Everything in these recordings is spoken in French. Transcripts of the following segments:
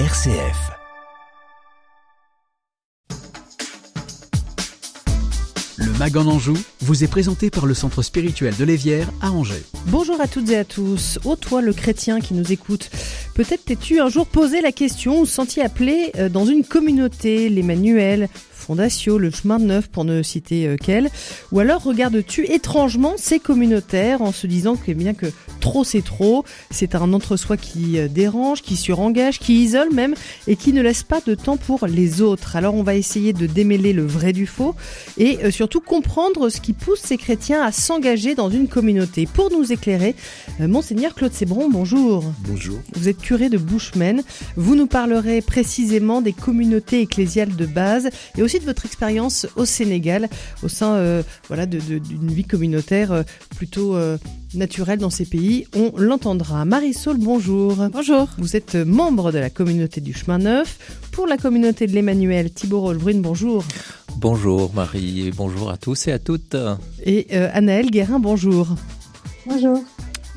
RCF. Le Mag en Anjou vous est présenté par le Centre spirituel de l'Évière à Angers. Bonjour à toutes et à tous. Ô toi le chrétien qui nous écoute, peut-être t'es-tu un jour posé la question ou senti appelé euh, dans une communauté, l'Emmanuel, Fondatio, le chemin de neuf pour ne citer euh, qu'elle Ou alors regardes-tu étrangement ces communautaires en se disant que bien que trop c'est trop, c'est un entre-soi qui euh, dérange, qui surengage, qui isole même et qui ne laisse pas de temps pour les autres. Alors on va essayer de démêler le vrai du faux et euh, surtout comprendre ce qui pousse ces chrétiens à s'engager dans une communauté. Pour nous éclairer, monseigneur Claude Sébron, bonjour. Bonjour. Vous êtes curé de Bushman. Vous nous parlerez précisément des communautés ecclésiales de base et aussi de votre expérience au Sénégal, au sein euh, voilà, d'une vie communautaire euh, plutôt euh, naturelle dans ces pays. On l'entendra. Marisol, bonjour. Bonjour. Vous êtes membre de la communauté du Chemin Neuf. Pour la communauté de l'Emmanuel, Thibault Rochebrune, bonjour. Bonjour Marie, bonjour à tous et à toutes. Et Anaëlle Guérin, bonjour. Bonjour.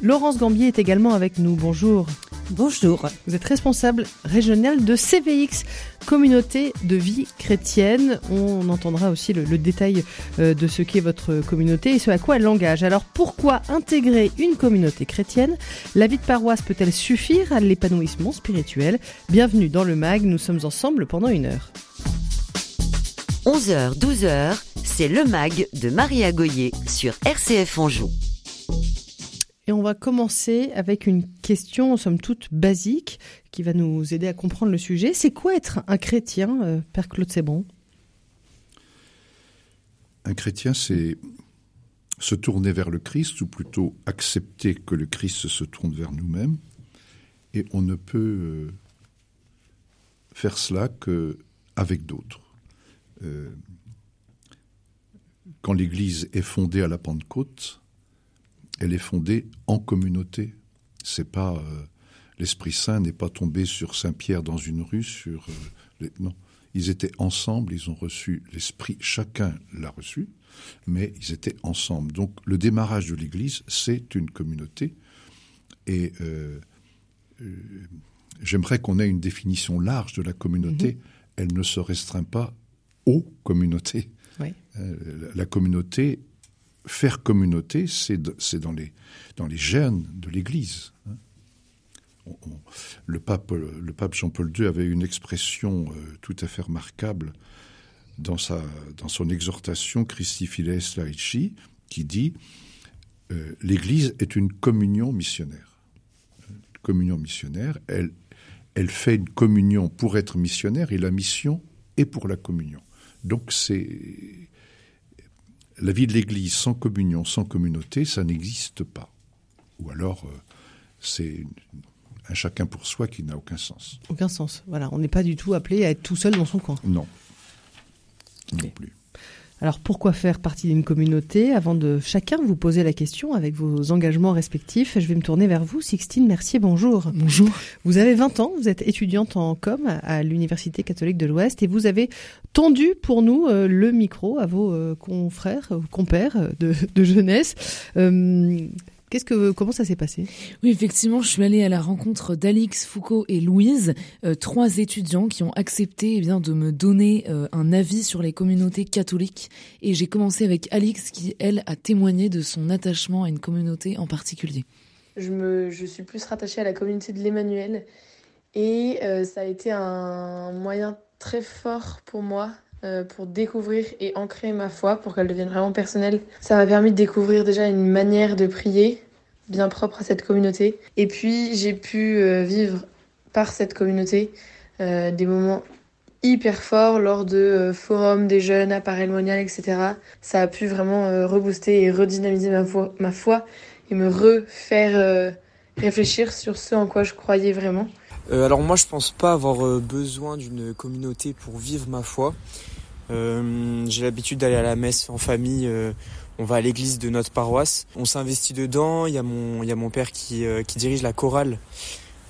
Laurence Gambier est également avec nous. Bonjour. Bonjour. Vous êtes responsable régional de CVX, communauté de vie chrétienne. On entendra aussi le, détail euh, de ce qu'est votre communauté et ce à quoi elle engage. Alors pourquoi intégrer une communauté chrétienne? La vie de paroisse peut-elle suffire à l'épanouissement spirituel? Bienvenue dans le MAG, nous sommes ensemble pendant une heure. 11h, 12h, c'est le MAG de Marie Goyer sur RCF Anjou. Et on va commencer avec une question, somme toute basique, qui va nous aider à comprendre le sujet. C'est quoi être un chrétien, euh, Père Claude Sébon Un chrétien, c'est se tourner vers le Christ, ou plutôt accepter que le Christ se tourne vers nous-mêmes. Et on ne peut euh, faire cela qu'avec d'autres. Euh, quand l'Église est fondée à la Pentecôte, elle est fondée en communauté. C'est pas euh, l'Esprit Saint n'est pas tombé sur Saint Pierre dans une rue. Sur euh, non, ils étaient ensemble. Ils ont reçu l'Esprit. Chacun l'a reçu, mais ils étaient ensemble. Donc le démarrage de l'Église, c'est une communauté. Et euh, j'aimerais qu'on ait une définition large de la communauté. Mm-hmm. Elle ne se restreint pas aux communautés. la communauté faire communauté, c'est dans les, dans les gènes de l'Église. Hein. le, pape, Jean-Paul II avait une expression euh, tout à fait remarquable dans, sa, son exhortation Christi Fides Laici, qui dit euh, L'Église est une communion missionnaire. communion missionnaire, elle, elle fait une communion pour être missionnaire et la mission est pour la communion. Donc c'est la vie de l'Église sans communion, sans communauté, ça n'existe pas. Ou alors, euh, c'est un chacun pour soi qui n'a aucun sens. Aucun sens. Voilà, on n'est pas du tout appelé à être tout seul dans son coin. Non. Non plus. Alors pourquoi faire partie d'une communauté Avant de chacun vous poser la question avec vos engagements respectifs, je vais me tourner vers vous. Sixtine Mercier, bonjour. Bonjour. Vous avez 20 ans, vous êtes étudiante en com à l'Université catholique de l'Ouest et vous avez tendu pour nous euh, le micro à vos euh, confrères, compères de, de jeunesse. Qu'est-ce que, comment ça s'est passé? Oui, effectivement, je suis allée à la rencontre d'Alix, Foucault et Louise, euh, trois étudiants qui ont accepté eh bien, de me donner euh, un avis sur les communautés catholiques. Et j'ai commencé avec Alix qui, elle, a témoigné de son attachement à une communauté en particulier. Je, me, je suis plus rattachée à la communauté de l'Emmanuel. Et euh, ça a été un moyen très fort pour moi pour découvrir et ancrer ma foi, pour qu'elle devienne vraiment personnelle. Ça m'a permis de découvrir déjà une manière de prier bien propre à cette communauté. Et puis j'ai pu euh, vivre par cette communauté euh, des moments hyper forts lors de euh, forums des jeunes à Paray-le-Monial, etc. Ça a pu vraiment rebooster et redynamiser ma foi et me refaire réfléchir sur ce en quoi je croyais vraiment. Alors moi je pense pas avoir besoin d'une communauté pour vivre ma foi. J'ai l'habitude d'aller à la messe en famille on va à l'église de notre paroisse. On s'investit dedans. Il y a mon, il y a mon père qui, euh, qui dirige la chorale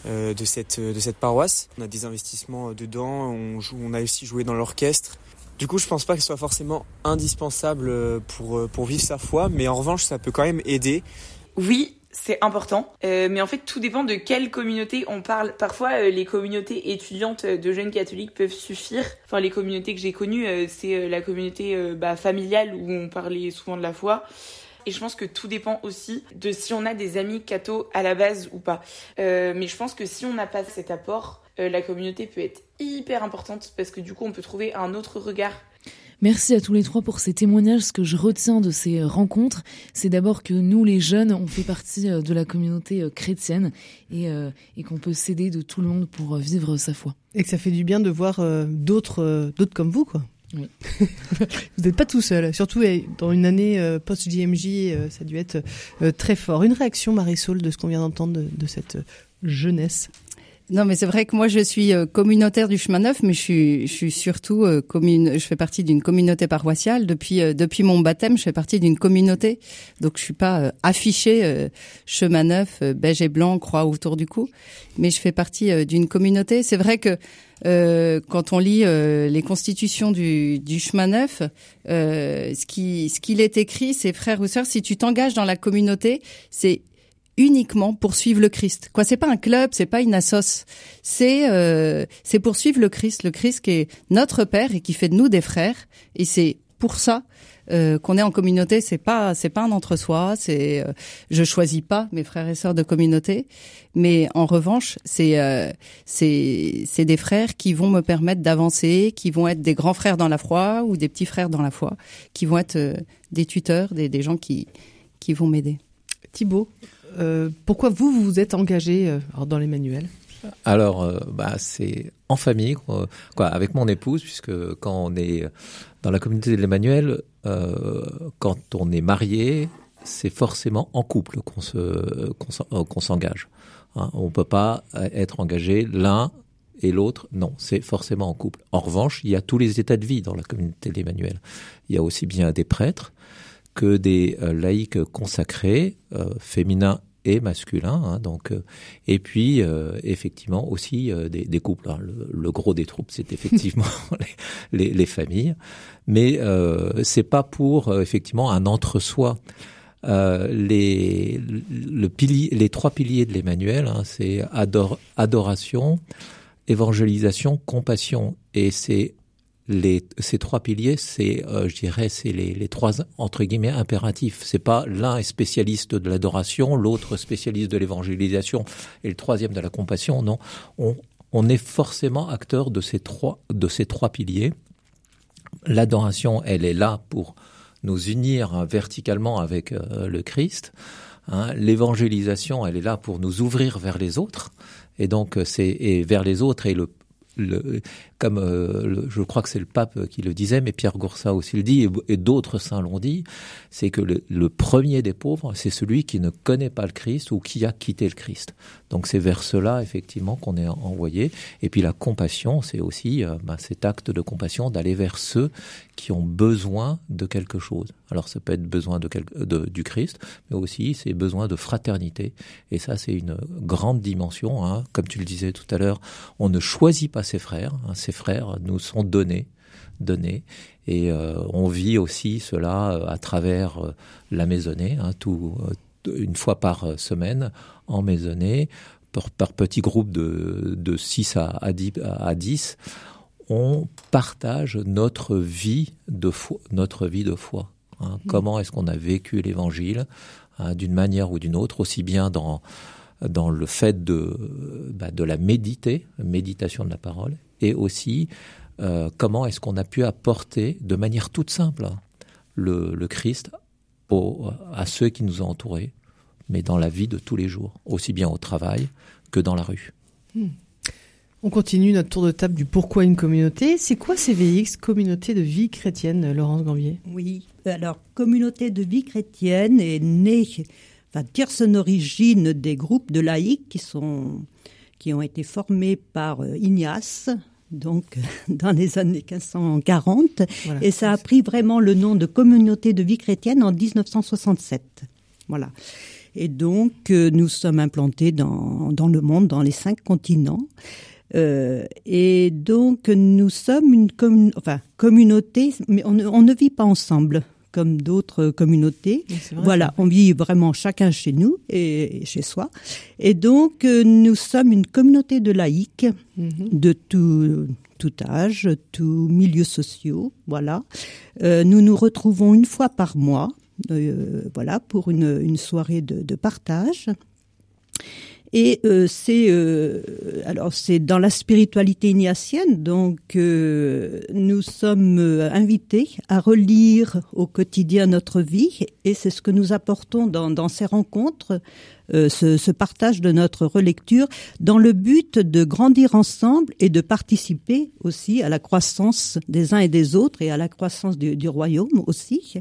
euh, de, cette, de cette paroisse. On a des investissements dedans. On, joue, on a aussi joué dans l'orchestre. Du coup, je pense pas que ce soit forcément indispensable pour, pour vivre sa foi, mais en revanche, ça peut quand même aider. Oui, c'est important. Euh, mais en fait, tout dépend de quelle communauté on parle. Parfois, euh, les communautés étudiantes de jeunes catholiques peuvent suffire. Enfin, les communautés que j'ai connues, c'est la communauté bah, familiale où on parlait souvent de la foi. Et je pense que tout dépend aussi de si on a des amis cathos à la base ou pas. mais je pense que si on n'a pas cet apport, la communauté peut être hyper importante parce que du coup, on peut trouver un autre regard Merci à tous les trois pour ces témoignages. Ce que je retiens de ces rencontres, c'est d'abord que nous, les jeunes, on fait partie euh, de la communauté euh, chrétienne et, euh, et qu'on peut s'aider de tout le monde pour vivre sa foi. Et que ça fait du bien de voir d'autres, d'autres comme vous, quoi. Oui. vous n'êtes pas tout seul, surtout dans une année post-JMJ, ça a dû être très fort. Une réaction, Marisol, de ce qu'on vient d'entendre de, de cette jeunesse? Non, mais c'est vrai que moi je suis euh, communautaire du chemin neuf, mais je suis, je suis surtout euh, commune. Je fais partie d'une communauté paroissiale depuis euh, depuis mon baptême. Je fais partie d'une communauté, donc je suis pas affichée chemin neuf, beige et blanc, croix autour du cou, mais je fais partie d'une communauté. C'est vrai que quand on lit les constitutions du, du chemin neuf, ce qui ce qu'il est écrit, c'est frères ou sœurs, si tu t'engages dans la communauté, c'est uniquement pour suivre le Christ. Quoi, c'est pas un club, c'est pas une assoce. C'est euh, c'est pour suivre le Christ, le Christ qui est notre père et qui fait de nous des frères. Et c'est pour ça euh, qu'on est en communauté. C'est pas c'est pas un entre-soi. C'est euh, je choisis pas mes frères et sœurs de communauté, mais en revanche, c'est euh, c'est c'est des frères qui vont me permettre d'avancer, qui vont être des grands frères dans la foi ou des petits frères dans la foi, qui vont être euh, des tuteurs, des des gens qui qui vont m'aider. Thibaut, euh, pourquoi vous, vous êtes engagé euh, dans les manuels alors, euh, bah, c'est en famille, avec mon épouse, puisque quand on est dans la communauté de l'Emmanuel, quand on est marié, c'est forcément en couple qu'on se qu'on s'engage. Hein. on peut pas être engagé l'un et l'autre, non, c'est forcément en couple. En revanche, il y a tous les états de vie dans la communauté de l'Emmanuel. Il y a aussi bien des prêtres que des laïcs consacrés, féminins et masculin. Hein, donc, euh, et puis euh, effectivement aussi euh, des, des, couples. Hein. Le, gros des troupes, c'est effectivement les, les, familles, mais c'est pas pour effectivement un entre-soi. les, le pilier, les trois piliers de l'Emmanuel, hein, c'est ador, adoration, évangélisation, compassion, et c'est ces trois piliers, c'est, euh, je dirais, c'est les, trois entre guillemets impératifs. C'est pas l'un est spécialiste de l'adoration, l'autre spécialiste de l'évangélisation et le troisième de la compassion. Non, on, est forcément acteur de ces trois de ces trois piliers. L'adoration, elle est là pour nous unir hein, verticalement avec euh, le Christ. Hein. L'évangélisation, elle est là pour nous ouvrir vers les autres. Et donc, c'est et vers les autres et le, comme euh, je crois que c'est le pape qui le disait, mais Pierre Goursat aussi le dit, et, d'autres saints l'ont dit, c'est que le, premier des pauvres, c'est celui qui ne connaît pas le Christ ou qui a quitté le Christ. Donc c'est vers cela effectivement qu'on est envoyé. Et puis la compassion, c'est aussi bah, cet acte de compassion d'aller vers ceux qui ont besoin de quelque chose. Alors ça peut être besoin de, de du Christ, mais aussi c'est besoin de fraternité. Et ça c'est une grande dimension. Hein. Comme tu le disais tout à l'heure, on ne choisit pas ses frères. Hein ses frères nous sont donnés, donnés, et euh, on vit aussi cela euh, à travers euh, la maisonnée, hein, tout, une fois par semaine en maisonnée, par, par petits groupes de, de 6 à, à, 10, à 10, on partage notre vie de foi. Notre vie de foi hein. mmh. Comment est-ce qu'on a vécu l'Évangile hein, d'une manière ou d'une autre, aussi bien dans dans le fait de, bah, de la méditer, méditation de la parole, et aussi euh, comment est-ce qu'on a pu apporter de manière toute simple le, le Christ au, à ceux qui nous ont entourés, mais dans la vie de tous les jours, aussi bien au travail que dans la rue. Hmm. On continue notre tour de table du pourquoi une communauté. C'est quoi CVX, communauté de vie chrétienne, Laurence Gambier? Oui, alors communauté de vie chrétienne est née, enfin tire son origine des groupes de laïcs qui sont qui ont été formés par euh, Ignace, donc dans les années 1540, et ça a pris vraiment le nom de communauté de vie chrétienne en 1967. Voilà. Et donc euh, nous sommes implantés dans, dans le monde, dans les cinq continents. Euh, et donc nous sommes une enfin, communauté, mais on ne vit pas ensemble comme d'autres communautés. voilà, on vit vraiment chacun chez nous et chez soi. Et donc, euh, nous sommes une communauté de laïcs mhm. de tout, tout âge, tous milieux sociaux. Voilà. Euh, nous nous retrouvons une fois par mois, euh, voilà, pour une, une soirée de, de partage. Et euh, c'est euh, alors c'est dans la spiritualité ignatienne, donc euh, nous sommes invités à relire au quotidien notre vie, et c'est ce que nous apportons dans, dans ces rencontres euh, ce, ce, partage de notre relecture dans le but de grandir ensemble et de participer aussi à la croissance des uns et des autres et à la croissance du, du royaume aussi.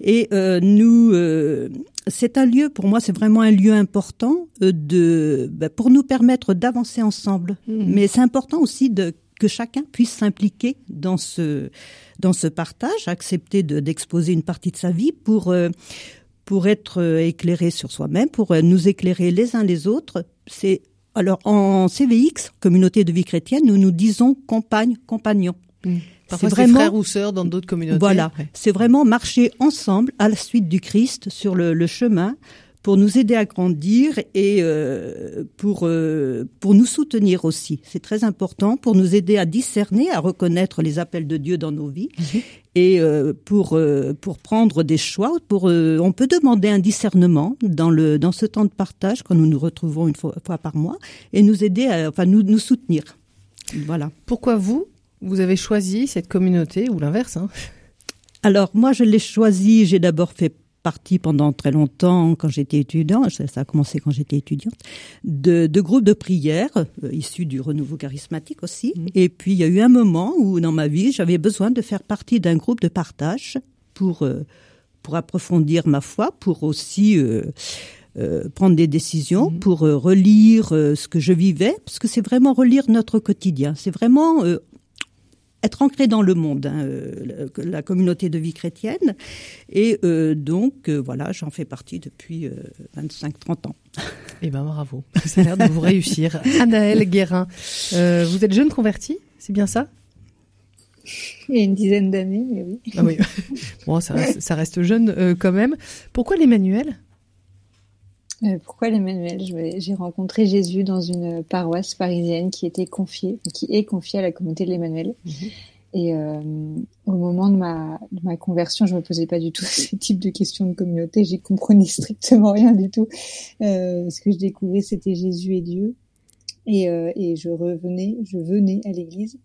Et euh, nous, euh, c'est un lieu, pour moi, c'est vraiment un lieu important de, ben, pour nous permettre d'avancer ensemble. Mmh. Mais c'est important aussi de que chacun puisse s'impliquer dans ce dans ce partage, accepter d'exposer une partie de sa vie pour euh, pour être euh, éclairé sur soi-même, pour euh, nous éclairer les uns les autres. C'est alors en CVX, communauté de vie chrétienne, nous nous disons compagne, compagnon. Mmh. Parfois c'est vraiment frère ou sœur dans d'autres communautés. Voilà, c'est vraiment marcher ensemble à la suite du Christ sur le, le chemin pour nous aider à grandir et euh, pour euh, pour nous soutenir aussi. C'est très important pour nous aider à discerner, à reconnaître les appels de Dieu dans nos vies mmh. Et euh, pour euh, pour prendre des choix. Pour euh, on peut demander un discernement dans le dans ce temps de partage quand nous nous retrouvons une fois, fois par mois et nous aider, à, enfin nous nous soutenir. Voilà. Pourquoi vous vous avez choisi cette communauté ou l'inverse hein? Alors moi je l'ai choisi, j'ai d'abord fait partie pendant très longtemps, quand j'étais étudiant, ça, a commencé quand j'étais étudiante, de, de groupes de prière euh, issus du renouveau charismatique aussi. Mmh. Et puis il y a eu un moment où dans ma vie, j'avais besoin de faire partie d'un groupe de partage pour euh, pour approfondir ma foi, pour aussi euh, euh, prendre des décisions, mmh. pour euh, relire euh, ce que je vivais, parce que c'est vraiment relire notre quotidien. C'est vraiment être ancré dans le monde, hein, euh, la communauté de vie chrétienne. Et euh, donc, euh, voilà, j'en fais partie depuis 25-30 ans. Eh ben bravo, ça a l'air de vous réussir. Anaëlle Guérin, vous êtes jeune convertie, c'est bien ça? Il y a une dizaine d'années, mais oui. Ah oui. bon, ça reste, ça reste jeune quand même. Pourquoi l'Emmanuel? Pourquoi l'Emmanuel? J'ai rencontré Jésus dans une paroisse parisienne qui était confiée, qui est confiée à la communauté de l'Emmanuel. Mhm. Et euh, au moment de ma, de ma conversion, je me posais pas du tout ce type de questions de communauté. J'y comprenais strictement rien du tout. Euh, ce que je découvrais, c'était Jésus et Dieu. Et, euh, et je revenais, je venais à l'église.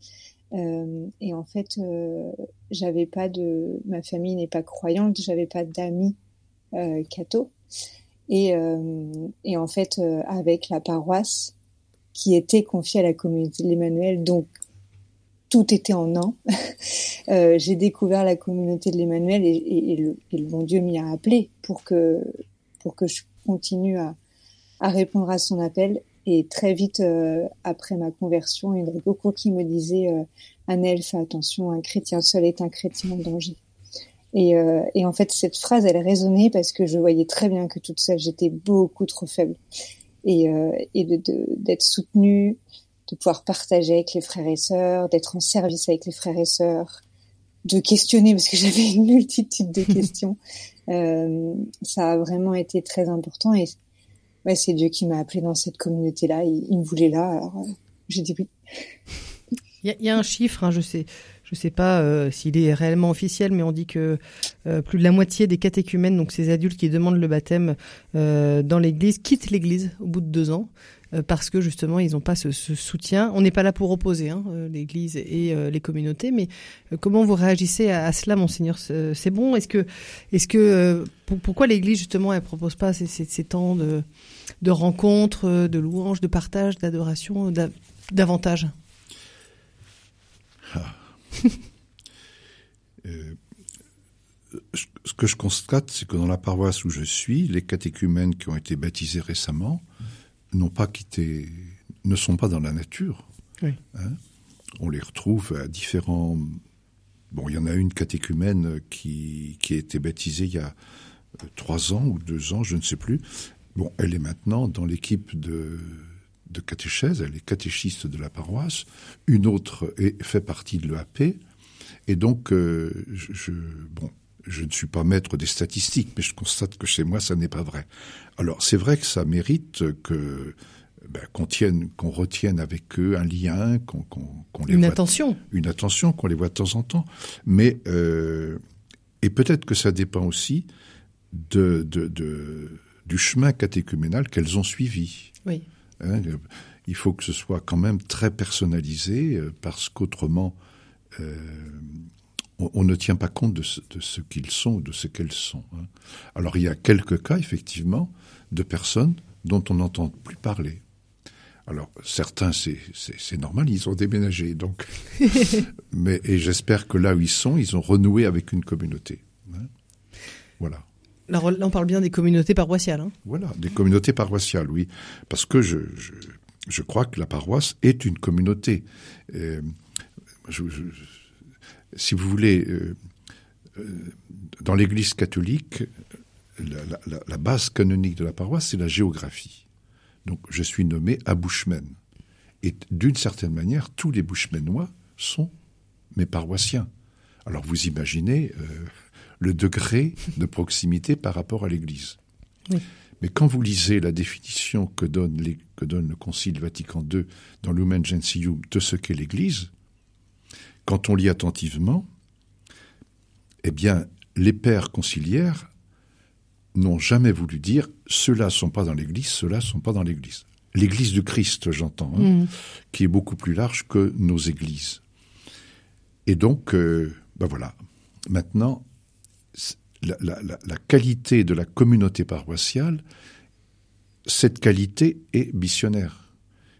Euh, et en fait, euh, j'avais pas de, ma famille n'est pas croyante, j'avais pas d'amis euh, catho. Et, euh, et en fait, euh, avec la paroisse qui était confiée à la communauté de l'Emmanuel, donc tout était en un. euh, j'ai découvert la communauté de l'Emmanuel et, et, et, le, et, le, bon Dieu m'y a appelé pour que pour que je continue à, à répondre à son appel. Et très vite euh, après ma conversion, il y avait beaucoup qui me disaient euh, Annelle, fais attention, un chrétien seul est un chrétien en danger. Et, euh, et, en fait, cette phrase, elle résonnait parce que je voyais très bien que toute seule, j'étais beaucoup trop faible. Et, euh, et d'être de, de, soutenue, de pouvoir partager avec les frères et sœurs, d'être en service avec les frères et sœurs, de questionner parce que j'avais une multitude de questions. euh, ça a vraiment été très important. Et ouais, c'est Dieu qui m'a appelé dans cette communauté-là. Il, il, me voulait là. Alors, euh, j'ai dit oui. Il y, y, a un chiffre, hein, je sais je ne sais pas euh, s'il est réellement officiel, mais on dit que euh, plus de la moitié des catéchumènes, donc ces adultes qui demandent le baptême euh, dans l'Église, quittent l'Église au bout de deux ans parce que justement ils n'ont pas ce, soutien. On n'est pas là pour opposer hein, l'Église et les communautés, mais comment vous réagissez à, cela, monseigneur C'est bon Est-ce que, est-ce que pour, pourquoi l'Église justement elle propose pas ces, temps de, de rencontres, de louanges, de partage, d'adoration, davantage? euh, ce que je constate, c'est que dans la paroisse où je suis, les catéchumènes qui ont été baptisés récemment n'ont pas quitté, ne sont pas dans la nature. Oui. Hein On les retrouve à différents. Bon, il y en a une catéchumène qui, qui a été baptisée il y a euh, trois ans ou deux ans, je ne sais plus. Bon, elle est maintenant dans l'équipe de de catéchèse, elle est catéchiste de la paroisse, une autre est, fait partie de l'EAP, et donc euh, je, je, bon, je ne suis pas maître des statistiques, mais je constate que chez moi, ça n'est pas vrai. Alors, c'est vrai que ça mérite que ben, qu'on tienne, qu'on retienne avec eux un lien, qu'on qu'on les Une voit- attention. une attention, qu'on les voit de temps en temps. Mais euh, et peut-être que ça dépend aussi de, de, de- du chemin catéchuménal qu'elles ont suivi. Oui. Hein, euh, il faut que ce soit quand même très personnalisé euh, parce qu'autrement, euh, on, on ne tient pas compte de ce, qu'ils sont ou de ce qu'elles sont. hein. Alors il y a quelques cas, effectivement, de personnes dont on n'entend plus parler. Alors certains, c'est normal, ils ont déménagé, donc. Mais et j'espère que là où ils sont, ils ont renoué avec une communauté. hein. Voilà. Là, on parle bien des communautés paroissiales. hein. Voilà, des communautés paroissiales, oui. Parce que je, je, je crois que la paroisse est une communauté. Euh, si vous voulez, euh, euh, dans l'Église catholique, la, base canonique de la paroisse, c'est la géographie. Donc je suis nommé à Bushmen. Et d'une certaine manière, tous les Bushmenois sont mes paroissiens. Alors vous imaginez le degré de proximité par rapport à l'Église. Oui. Mais quand vous lisez la définition que donne, les- que donne le Concile Vatican II dans Lumen Gentium de ce qu'est l'Église, quand on lit attentivement, eh bien, les pères conciliaires n'ont jamais voulu dire ceux-là sont pas dans l'Église, ceux-là sont pas dans l'Église. L'Église de Christ, j'entends, hein, Mhm. qui est beaucoup plus large que nos églises. Et donc, euh, ben voilà. Maintenant, la, la- la- la qualité de la communauté paroissiale, cette qualité est missionnaire.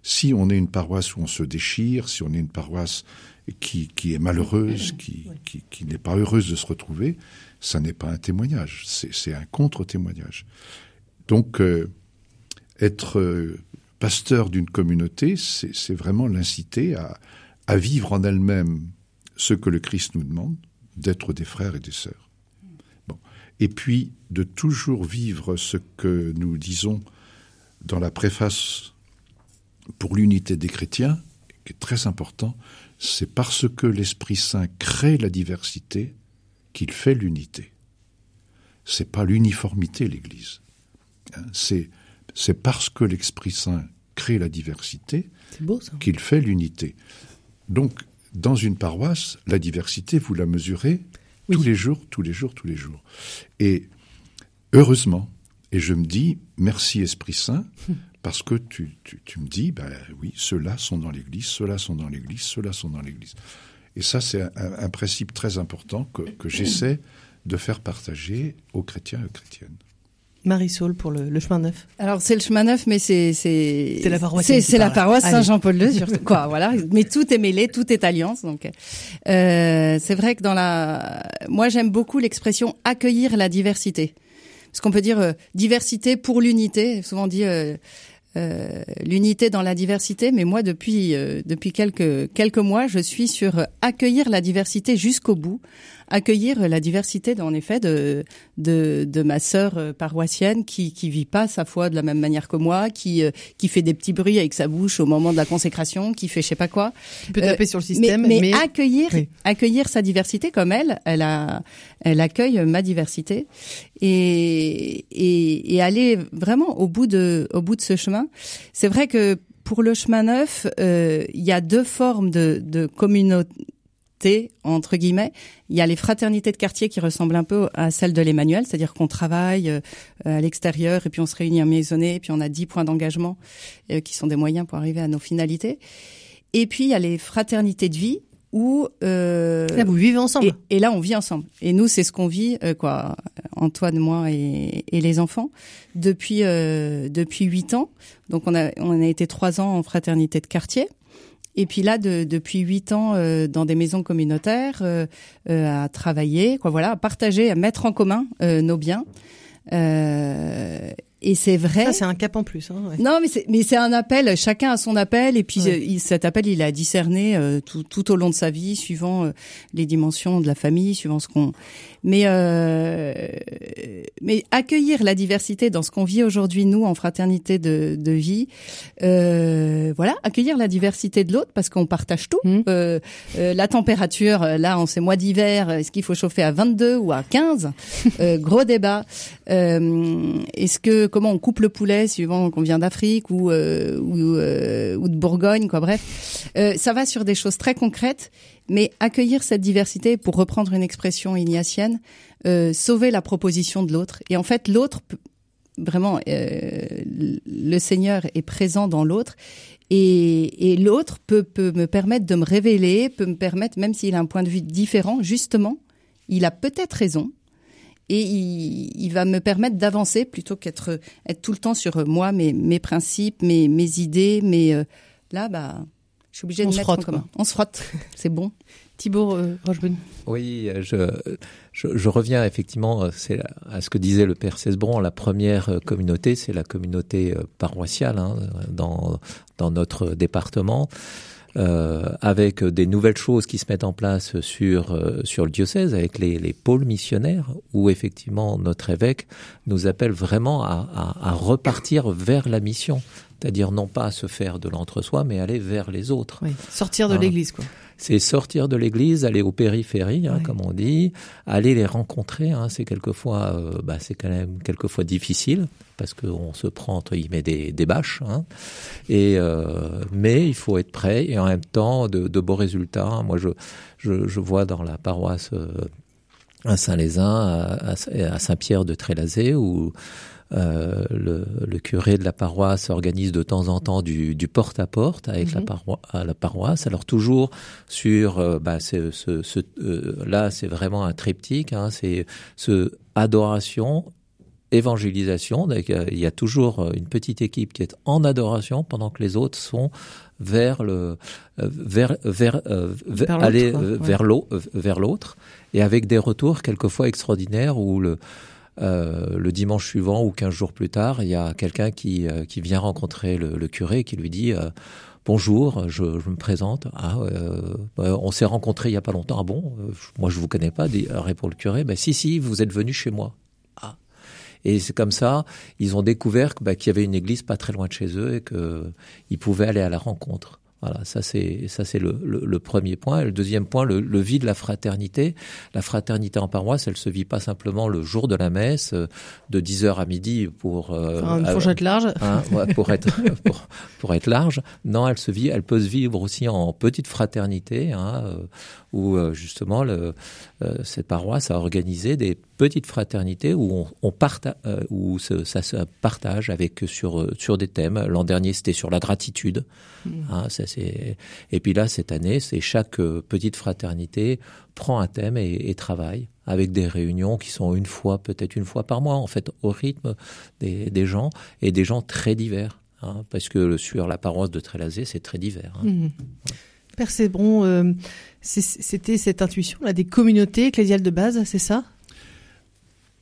Si on est une paroisse où on se déchire, si on est une paroisse qui, qui est malheureuse, qui, qui, qui n'est pas heureuse de se retrouver, ça n'est pas un témoignage, c'est un contre-témoignage. Donc, euh, être euh, pasteur d'une communauté, c'est c'est vraiment l'inciter à, à vivre en elle-même ce que le Christ nous demande, d'être des frères et des sœurs. Et puis, de toujours vivre ce que nous disons dans la préface pour l'unité des chrétiens, qui est très important, c'est parce que l'Esprit Saint crée la diversité qu'il fait l'unité. C'est pas l'uniformité, l'Église. Hein, c'est c'est parce que l'Esprit Saint crée la diversité qu'il fait l'unité. Donc, dans une paroisse, la diversité, vous la mesurez tous les jours, tous les jours, tous les jours. Et heureusement, et je me dis, merci Esprit Saint, parce que tu, tu, tu me dis, ben oui, ceux-là sont dans l'Église, ceux-là sont dans l'Église, ceux-là sont dans l'Église. Et ça, c'est un principe très important que, que j'essaie de faire partager aux chrétiens et aux chrétiennes. Marisol pour le, le chemin neuf. Alors c'est le chemin neuf, mais c'est c'est C'est la paroisse c'est qui c'est la parle. paroisse Allez. Saint-Jean-Paul II surtout quoi. Voilà, mais tout est mêlé, tout est alliance. Donc euh, c'est vrai que dans la, moi j'aime beaucoup l'expression accueillir la diversité, parce qu'on peut dire euh, diversité pour l'unité. Souvent on dit euh, l'unité dans la diversité, mais moi depuis depuis quelques quelques mois, je suis sur accueillir la diversité jusqu'au bout, accueillir la diversité en effet de de, de ma sœur euh, paroissienne qui qui vit pas sa foi de la même manière que moi, qui euh, qui fait des petits bruits avec sa bouche au moment de la consécration, qui fait je sais pas quoi. Qui peut taper sur le système, mais, mais- accueillir Oui. accueillir sa diversité comme elle, elle a elle accueille ma diversité et et, et aller vraiment au bout de au bout de ce chemin. C'est vrai que pour le chemin neuf, euh, il y a deux formes de, de communauté entre guillemets. Il y a les fraternités de quartier qui ressemblent un peu à celles de l'Emmanuel, c'est-à-dire qu'on travaille euh, à l'extérieur et puis on se réunit à maisonnée et puis on a 10 points d'engagement euh, qui sont des moyens pour arriver à nos finalités. Et puis il y a les fraternités de vie où euh, Là, vous vivez ensemble. et, et là on vit ensemble. Et nous c'est ce qu'on vit euh, quoi, Antoine, moi et, et les enfants depuis euh, depuis huit ans. Donc on a on a été trois ans en fraternité de quartier. Et puis là, de, depuis huit ans, euh, dans des maisons communautaires, euh, euh, à travailler, quoi, voilà, à partager, à mettre en commun nos biens. Euh, et c'est vrai. Ça, c'est un cap en plus. Hein, ouais. Non, mais c'est mais c'est un appel. Chacun a son appel, et puis ouais. il, cet appel, il a discerné euh, tout, tout au long de sa vie, suivant euh, les dimensions de la famille, suivant ce qu'on. Mais euh, mais accueillir la diversité dans ce qu'on vit aujourd'hui nous en fraternité de, de vie, euh, voilà, accueillir la diversité de l'autre parce qu'on partage tout. Mmh. la température, là, en ces mois d'hiver, est-ce qu'il faut chauffer à 22 ou à 15 Gros débat. est-ce que comment on coupe le poulet suivant qu'on vient d'Afrique ou euh, euh, ou, de Bourgogne, quoi. Bref, euh, ça va sur des choses très concrètes, mais accueillir cette diversité, pour reprendre une expression ignatienne, sauver la proposition de l'autre. Et en fait, l'autre, vraiment, le Seigneur est présent dans l'autre. Et, l'autre peut me permettre de me révéler, peut me permettre, même s'il a un point de vue différent, justement, il a peut-être raison, et il, il, va me permettre d'avancer plutôt qu'être être tout le temps sur moi, mes, mes principes, mes, mes idées. Mais euh, là, bah, je suis obligée de On mettre frotte, en commun. quoi. On se frotte, c'est bon. Thibault euh, Rochebonne. Oui, je, je, je, reviens effectivement à ce que disait le père Cesbron. La première communauté, c'est la communauté paroissiale hein, dans, dans notre département. Euh, avec des nouvelles choses qui se mettent en place sur euh, sur le diocèse, avec les, les pôles missionnaires, où effectivement notre évêque nous appelle vraiment à, à, à repartir vers la mission, c'est-à-dire non pas à se faire de l'entre-soi, mais aller vers les autres. Oui, sortir de Hein. l'église, quoi. C'est sortir de l'église, aller aux périphéries, hein, comme on dit, aller les rencontrer. Hein, c'est quelquefois, euh, bah, c'est quand même quelquefois difficile parce qu'on se prend entre guillemets des, des bâches. Hein, et euh, mais il faut être prêt et en même temps de, de beaux résultats. Moi, je, je, je vois dans la paroisse euh, à Saint-Lézin, à, à- à Saint-Pierre de Trélazé, où euh, le, le curé de la paroisse organise de temps en temps du, du porte-à-porte avec la, Mhm. paroi- à la paroisse. Alors toujours sur, euh, bah, c'est- ce, ce, euh, là c'est vraiment un triptyque, hein, c'est ce adoration, évangélisation. Il y a toujours euh, une petite équipe qui est en adoration pendant que les autres sont vers le vers vers, vers- aller ouais. vers l'au- vers l'autre et avec des retours quelquefois extraordinaires où le le dimanche suivant ou 15 jours plus tard, il y a quelqu'un qui, euh, qui vient rencontrer le, le curé et qui lui dit euh, Bonjour, je, je me présente. Ah, euh, euh, on s'est rencontrés il y a pas longtemps. Ah bon Euh, Moi, je vous connais pas. Euh, répond le curé. Ben si, si, vous êtes venu chez moi. Ah. Et c'est comme ça, ils ont découvert bah, qu'il y avait une église pas très loin de chez eux et que ils pouvaient aller à la rencontre. Voilà, ça c'est ça c'est le, le, le premier point. Et le deuxième point, le, le vie de la fraternité. La fraternité en paroisse, elle se vit pas simplement le jour de la messe, euh, de 10h à midi pour euh, une euh, large. hein, ouais, pour être pour, pour être large. Non, elle se vit, elle peut se vivre aussi en petite fraternité, hein, euh, où justement le, cette paroisse a organisé des petites fraternités où on, on parta, euh, où ça se partage avec sur sur des thèmes. L'an dernier, c'était sur la gratitude. Hein, ça, c'est et puis là cette année, c'est chaque euh, petite fraternité prend un thème et, et travaille avec des réunions qui sont une fois, peut-être une fois par mois, en fait, au rythme des, des gens et des gens très divers. hein, parce que sur la paroisse de Trélazé, c'est très divers. hein. Cébron, euh, c'était cette intuition là des communautés ecclésiales de base, c'est ça?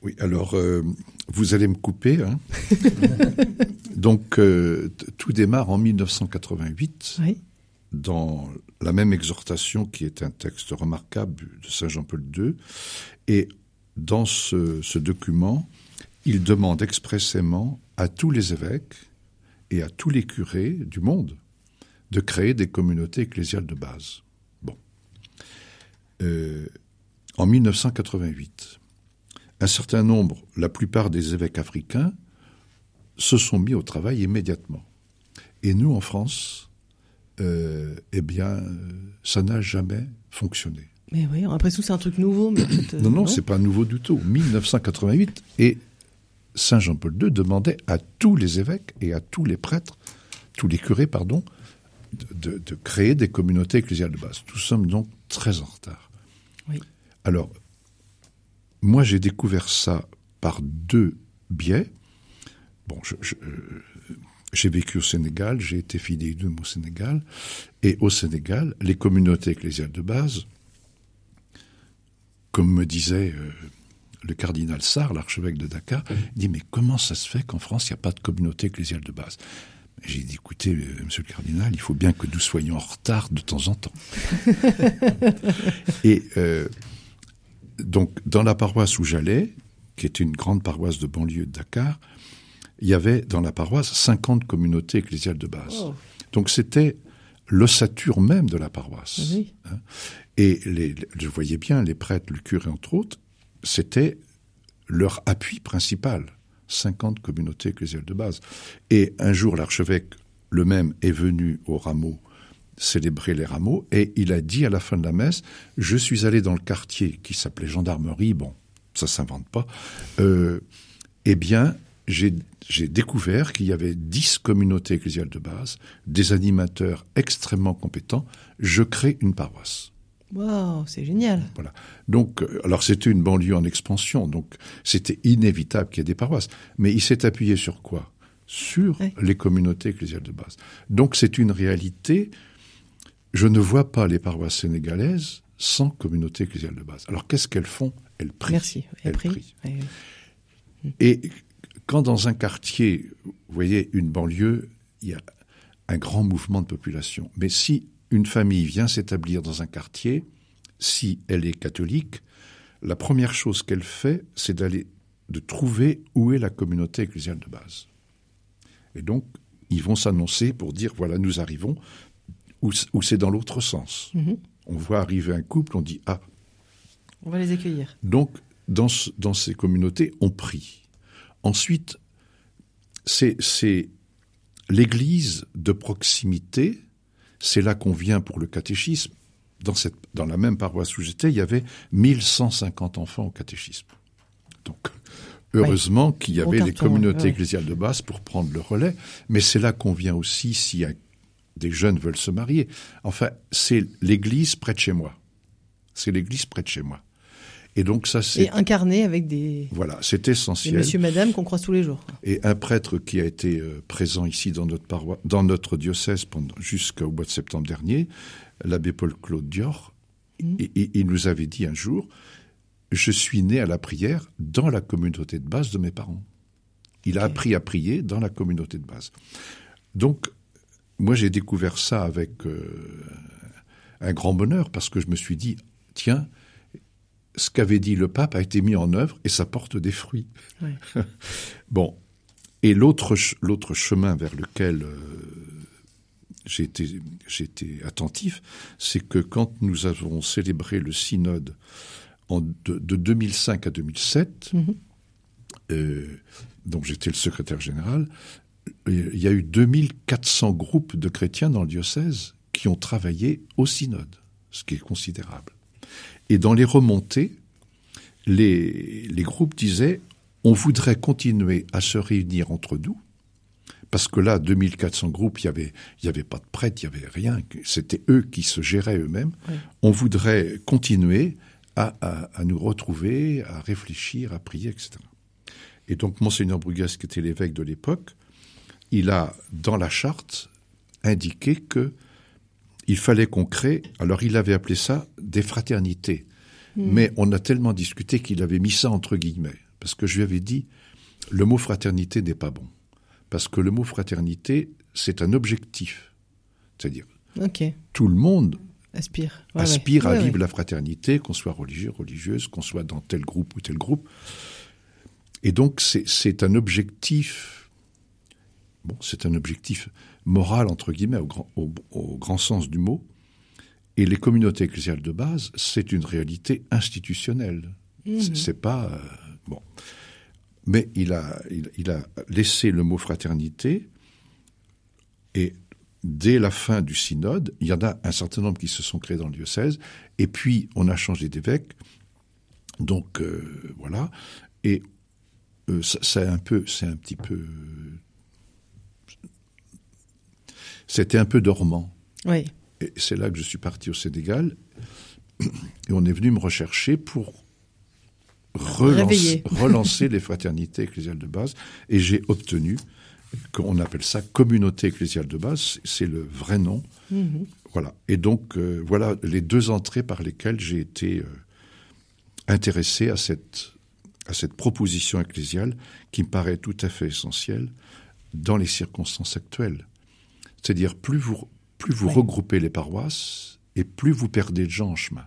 Oui, alors euh, vous allez me couper. Hein. Donc euh, tout démarre en 1988 Oui. dans la même exhortation qui est un texte remarquable de Saint Jean-Paul II. Et dans ce, ce document, il demande expressément à tous les évêques et à tous les curés du monde de créer des communautés ecclésiales de base. Bon. Euh, en 1988, un certain nombre, la plupart des évêques africains, se sont mis au travail immédiatement. Et nous, en France, euh, eh bien, ça n'a jamais fonctionné. Mais oui, on a l'impression que c'est un truc nouveau. Mais euh, non, non, c'est pas nouveau du tout. 1988, et Saint Jean-Paul II demandait à tous les évêques et à tous les prêtres, tous les curés, pardon, de, de- de créer des communautés ecclésiales de base. Nous sommes donc très en retard. Oui. Alors, moi, j'ai découvert ça par deux biais. Bon, je- je, j'ai vécu au Sénégal, j'ai été fidéidum au Sénégal, et au Sénégal, les communautés ecclésiales de base, comme me disait euh, le cardinal Sarr, l'archevêque de Dakar, dit mais comment ça se fait qu'en France il n'y a pas de communauté ecclésiale de base? J'ai dit, écoutez, euh, monsieur le cardinal, il faut bien que nous soyons en retard de temps en temps. et euh, donc, dans la paroisse où j'allais, qui est une grande paroisse de banlieue de Dakar, il y avait dans la paroisse 50 communautés ecclésiales de base. Oh. Donc c'était l'ossature même de la paroisse. Oui. Hein. Et les, je voyais bien les prêtres, le curé entre autres, c'était leur appui principal. 50 communautés ecclésiales de base. Et un jour, l'archevêque, le même, est venu au rameau célébrer les rameaux, et il a dit à la fin de la messe, je suis allé dans le quartier qui s'appelait Gendarmerie, bon, ça s'invente pas, euh, eh bien, j'ai découvert qu'il y avait dix communautés ecclésiales de base, des animateurs extrêmement compétents, je crée une paroisse. Waouh, c'est génial. Voilà. Donc, euh, alors c'était une banlieue en expansion, donc c'était inévitable qu'il y ait des paroisses. Mais il s'est appuyé sur quoi? Sur Ouais. les communautés ecclésiales de base. Donc c'est une réalité. Je ne vois pas les paroisses sénégalaises sans communauté ecclésiale de base. Alors qu'est-ce qu'elles font? Elles prient. Merci. Elles prient. Et quand dans un quartier, vous voyez, une banlieue, il y a un grand mouvement de population. Mais si une famille vient s'établir dans un quartier, si elle est catholique, la première chose qu'elle fait, c'est d'aller, de trouver où est la communauté ecclésiale de base. Et donc, ils vont s'annoncer pour dire, voilà, nous arrivons, ou, ou c'est dans l'autre sens. Mhm. On voit arriver un couple, on dit, ah, On va les accueillir. donc, dans, ce- dans ces communautés, on prie. Ensuite, c'est l'Église de proximité. C'est là qu'on vient pour le catéchisme. Dans, cette, dans la même paroisse où j'étais, il y avait 1150 enfants au catéchisme. Donc, heureusement qu'il y avait les communautés ouais. ecclésiales de base pour prendre le relais. Mais c'est là qu'on vient aussi si un- des jeunes veulent se marier. Enfin, c'est l'Église près de chez moi. C'est l'Église près de chez moi. Et donc ça, c'est Et incarné avec des, voilà, c'est des essentiel. monsieur, madame qu'on croise tous les jours. Et un prêtre qui a été euh, présent ici dans notre paroisse, dans notre diocèse pendant jusqu'au mois de septembre dernier, l'abbé Paul-Claude Dior, il, il- il nous avait dit un jour Je suis né à la prière dans la communauté de base de mes parents. Il a appris à prier dans la communauté de base. Donc, moi, j'ai découvert ça avec euh, un grand bonheur parce que je me suis dit Tiens, ce qu'avait dit le pape a été mis en œuvre et ça porte des fruits. Ouais. bon. Et l'autre, ch- l'autre chemin vers lequel euh, j'ai été, attentif, c'est que quand nous avons célébré le synode en de, de 2005 à 2007, Mhm. euh, dont j'étais le secrétaire général, il y a eu 2400 groupes de chrétiens dans le diocèse qui ont travaillé au synode, ce qui est considérable. Et dans les remontées, les, les groupes disaient on voudrait continuer à se réunir entre nous, parce que là, 2400 groupes, il n'y avait, y avait pas de prêtres, il n'y avait rien, c'était eux qui se géraient eux-mêmes. On voudrait continuer à, à- à nous retrouver, à réfléchir, à prier, etc. Et donc, Monseigneur Brugas, qui était l'évêque de l'époque, il a, dans la charte, indiqué que il fallait qu'on crée, alors il avait appelé ça des fraternités. Mais on a tellement discuté qu'il avait mis ça entre guillemets. Parce que je lui avais dit, le mot fraternité n'est pas bon. Parce que le mot fraternité, c'est un objectif. C'est-à-dire, tout le monde Aspire. Ouais, aspire ouais. à Ouais, vivre la fraternité, qu'on soit religieux, religieuse, qu'on soit dans tel groupe ou tel groupe. Et donc, c'est un objectif, bon, c'est un objectif moral, entre guillemets, au grand, au- au grand sens du mot. Et les communautés ecclésiales de base, c'est une réalité institutionnelle. C'est- C'est pas euh, bon. Mais il a, il, il a laissé le mot fraternité et dès la fin du synode, il y en a un certain nombre qui se sont créés dans le diocèse, et puis on a changé d'évêque. Donc euh, voilà, et euh, c'est un peu, c'est un petit peu, c'était un peu dormant. Oui. Et c'est là que je suis parti au Sénégal. Et on est venu me rechercher pour relancer les fraternités ecclésiales de base. Et j'ai obtenu, qu'on appelle ça communauté ecclésiale de base, c'est le vrai nom. Mhm. Voilà. Et donc, euh, voilà les deux entrées par lesquelles j'ai été euh, intéressé à cette, à cette proposition ecclésiale qui me paraît tout à fait essentielle dans les circonstances actuelles. C'est-à-dire, plus vous, plus vous regroupez les paroisses et plus vous perdez de gens en chemin.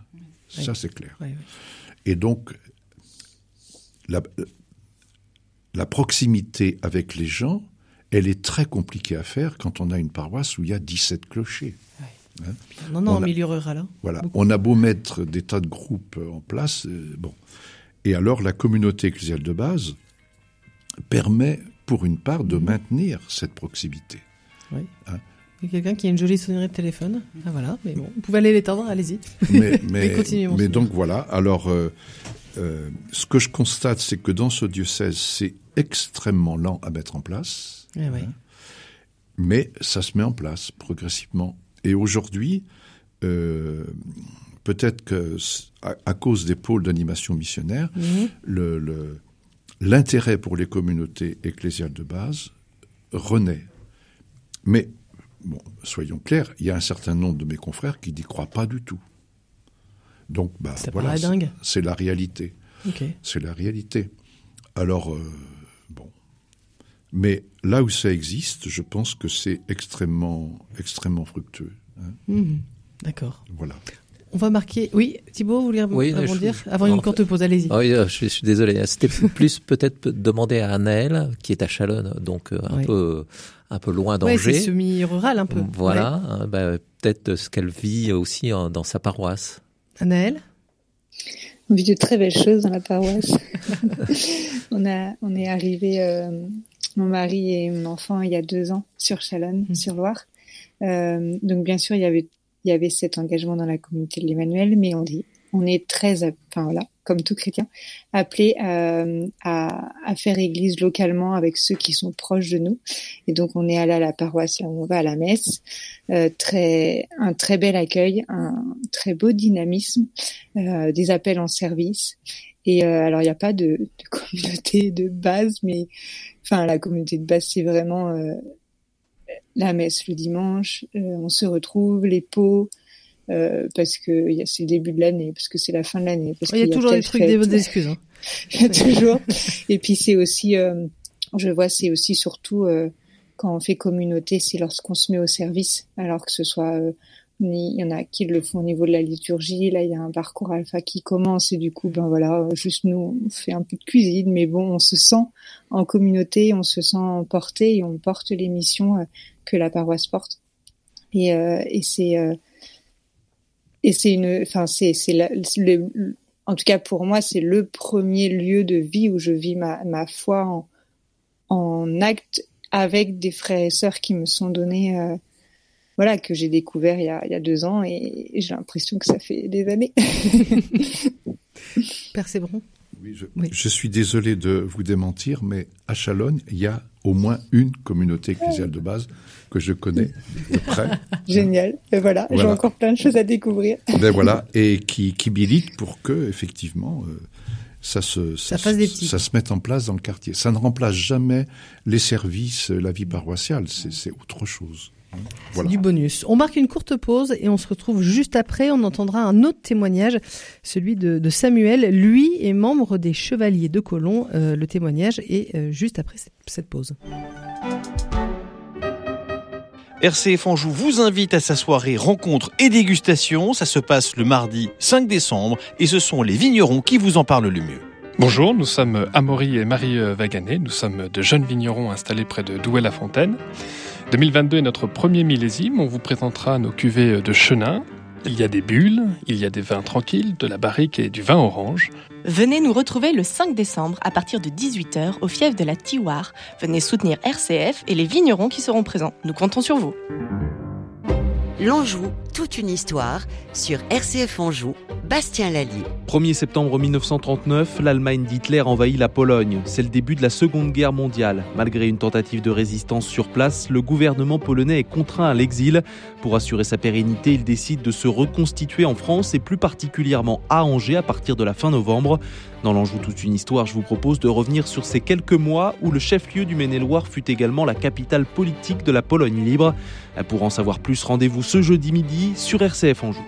Ça, c'est clair. Et donc, la, la proximité avec les gens, elle est très compliquée à faire quand on a une paroisse où il y a 17 clochers. Hein? Non, non, en milieu rural. Hein. Voilà. On a beau mettre des tas de groupes en place, euh, bon. Et alors, la communauté ecclésiale de base permet, pour une part, de maintenir cette proximité. Oui. Hein. il y a quelqu'un qui a une jolie sonnerie de téléphone. Ah, voilà, mais bon, vous pouvez aller l'étendre, allez-y. Mais, mais, mais donc voilà. Alors, euh, euh, ce que je constate, c'est que dans ce diocèse, c'est extrêmement lent à mettre en place. Eh oui. Mais ça se met en place progressivement. Et aujourd'hui, euh, peut-être que à, cause des pôles d'animation missionnaire, mhm. l'intérêt pour les communautés ecclésiales de base renaît. Mais bon, soyons clairs, il y a un certain nombre de mes confrères qui n'y croient pas du tout. Donc, bah, voilà, c'est la réalité. C'est la réalité. Alors, euh, bon. Mais là où ça existe, je pense que c'est extrêmement, extrêmement fructueux. Hein. Mhm. D'accord. Voilà. On va marquer. Oui, Thibault, vous voulez oui, rebondir avant une courte pause Allez-y. Oui, euh, je, suis désolé. C'était plus peut-être demander à Anaël, qui est à Chalonne, donc euh, un peu un peu loin d'Angers. c'est semi-rural un peu. Voilà, hein, bah, peut-être ce qu'elle vit aussi dans sa paroisse. Anaël On vit de très belles choses dans la paroisse. on a, on est arrivé, euh, mon mari et mon enfant, il y a deux ans sur Chalonne, mmh. sur Loire. Euh, donc bien sûr, il y avait il y avait cet engagement dans la communauté de l'Emmanuel, mais on dit, on est très, enfin voilà, comme tout chrétien, appelé euh, à, à, faire église localement avec ceux qui sont proches de nous. Et donc on est allé à la paroisse, on va à la messe, euh, très, un très bel accueil, un très beau dynamisme, euh, des appels en service. Et euh, alors il n'y a pas de, de, communauté de base, mais enfin la communauté de base c'est vraiment euh, la messe le dimanche, euh, on se retrouve, les pots, euh, parce que c'est le début de l'année, parce que c'est la fin de l'année. Il y a, toujours des trucs, des excuses. Hein. il y a toujours. Et puis c'est aussi, euh, je vois, c'est aussi surtout quand on fait communauté, c'est lorsqu'on se met au service, alors que ce soit il y en a qui le font au niveau de la liturgie. Là, il y a un parcours alpha qui commence et du coup, ben voilà, juste nous, on fait un peu de cuisine, mais bon, on se sent en communauté, on se sent porté et on porte les missions que la paroisse porte. Et, euh, et c'est euh, et c'est une, enfin c'est c'est le, en tout cas pour moi c'est le premier lieu de vie où je vis ma ma foi en en acte avec des frères et sœurs qui me sont donnés euh, voilà que j'ai découvert il y a, il y a deux ans et, j'ai l'impression que ça fait des années. Père oui, je, je, suis désolé de vous démentir, mais à Chalonne, il y a au moins une communauté ecclésiale de base que je connais de près. Génial. Et voilà, j'ai encore plein de choses à découvrir. Ben voilà, et qui, qui milite pour que, effectivement, euh, ça se, ça, ça, ça, se mette en place dans le quartier. Ça ne remplace jamais les services, la vie paroissiale, c'est autre chose. Voilà. du bonus. On marque une courte pause et on se retrouve juste après. On entendra un autre témoignage, celui de, Samuel. Lui est membre des Chevaliers de Colomb. Euh, le témoignage est euh, juste après cette pause. RCF Anjou vous invite à sa soirée rencontre et dégustation. Ça se passe le mardi 5 décembre et ce sont les vignerons qui vous en parlent le mieux. Bonjour, nous sommes Amaury et Marie Vaganet. Nous sommes de jeunes vignerons installés près de Douai-la-Fontaine. 2022 est notre premier millésime. On vous présentera nos cuvées de chenin. Il y a des bulles, il y a des vins tranquilles, de la barrique et du vin orange. Venez nous retrouver le 5 décembre à partir de 18h au fief de la Tiwar. Venez soutenir RCF et les vignerons qui seront présents. Nous comptons sur vous. L'Anjou, toute une histoire sur RCF Anjou, Bastien Lallier. 1er septembre 1939, l'Allemagne d'Hitler envahit la Pologne. C'est le début de la Seconde Guerre mondiale. Malgré une tentative de résistance sur place, le gouvernement polonais est contraint à l'exil. Pour assurer sa pérennité, il décide de se reconstituer en France et plus particulièrement à Angers à partir de la fin novembre. Dans l'Anjou toute une histoire, je vous propose de revenir sur ces quelques mois où le chef-lieu du Maine-et-Loire fut également la capitale politique de la Pologne libre. Pour en savoir plus, rendez-vous ce jeudi midi sur RCF Anjou.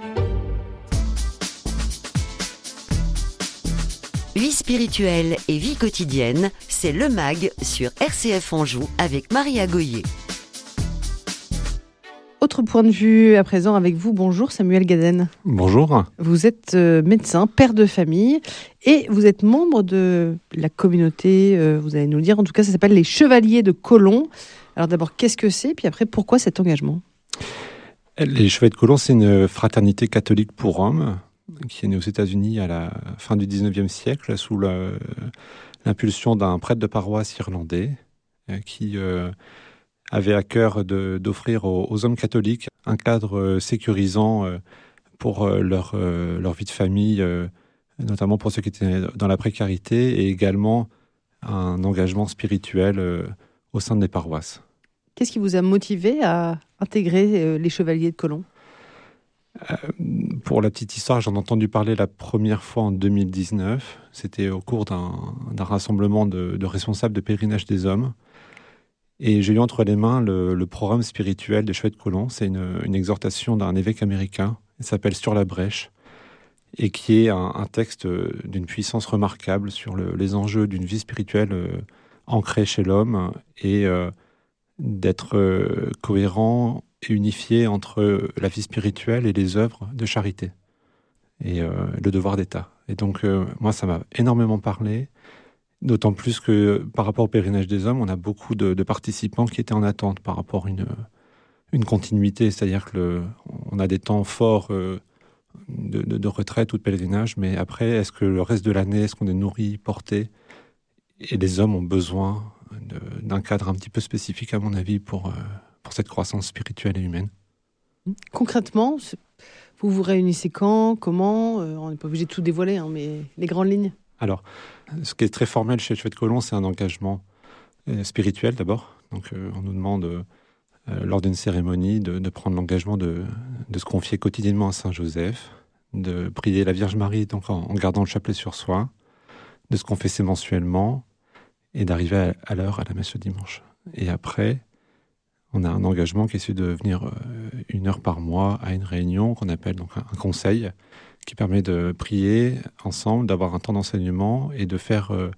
Vie spirituelle et vie quotidienne, c'est le MAG sur RCF Anjou avec Maria Goyer. Autre point de vue à présent avec vous. Bonjour Samuel Gaden. Bonjour. Vous êtes euh, médecin, père de famille et vous êtes membre de la communauté, euh, vous allez nous le dire, en tout cas ça s'appelle les Chevaliers de Colomb. Alors d'abord, qu'est-ce que c'est? Puis après, pourquoi cet engagement? Les Chevaliers de Colomb, c'est une fraternité catholique pour hommes qui est née aux États-Unis à la fin du 19e siècle sous l'impulsion d'un prêtre de paroisse irlandais euh, qui avait à cœur d'offrir aux, hommes catholiques un cadre euh, sécurisant euh, pour euh, leur, leur vie de famille, notamment pour ceux qui étaient dans la précarité, et également un engagement spirituel au sein des paroisses. Qu'est-ce qui vous a motivé à intégrer les Chevaliers de Colomb? Pour la petite histoire, j'en ai entendu parler la première fois en 2019. C'était au cours d'un rassemblement de, de, responsables de pèlerinage des hommes. Et j'ai eu entre les mains le, programme spirituel des de Colomb. C'est une, exhortation d'un évêque américain. Il s'appelle Sur la brèche et qui est un, texte d'une puissance remarquable sur les enjeux d'une vie spirituelle euh, ancrée chez l'homme et euh, d'être euh, cohérent et unifié entre la vie spirituelle et les œuvres de charité et le devoir d'État. Et donc, moi, ça m'a énormément parlé. D'autant plus que par rapport au pèlerinage des hommes, on a beaucoup de, participants qui étaient en attente par rapport à une, une continuité. C'est-à-dire qu'on a des temps forts euh, de, retraite ou de pèlerinage, mais après, est-ce que le reste de l'année, est-ce qu'on est nourri, porté? Et les hommes ont besoin d'un cadre un petit peu spécifique, à mon avis, pour, euh, pour cette croissance spirituelle et humaine. Concrètement, vous vous réunissez quand Comment? Euh, On n'est pas obligé de tout dévoiler, hein, mais les grandes lignes alors, ce qui est très formel chez Chouette Colomb, c'est un engagement euh, spirituel d'abord. Donc, euh, on nous demande, euh, lors d'une cérémonie, de, prendre l'engagement de, se confier quotidiennement à Saint Joseph, de prier la Vierge Marie donc en, gardant le chapelet sur soi, de se confesser mensuellement et d'arriver à, l'heure à la messe le dimanche. Et après, on a un engagement qui est celui de venir une heure par mois à une réunion qu'on appelle donc un conseil qui permet de prier ensemble, d'avoir un temps d'enseignement et de faire euh,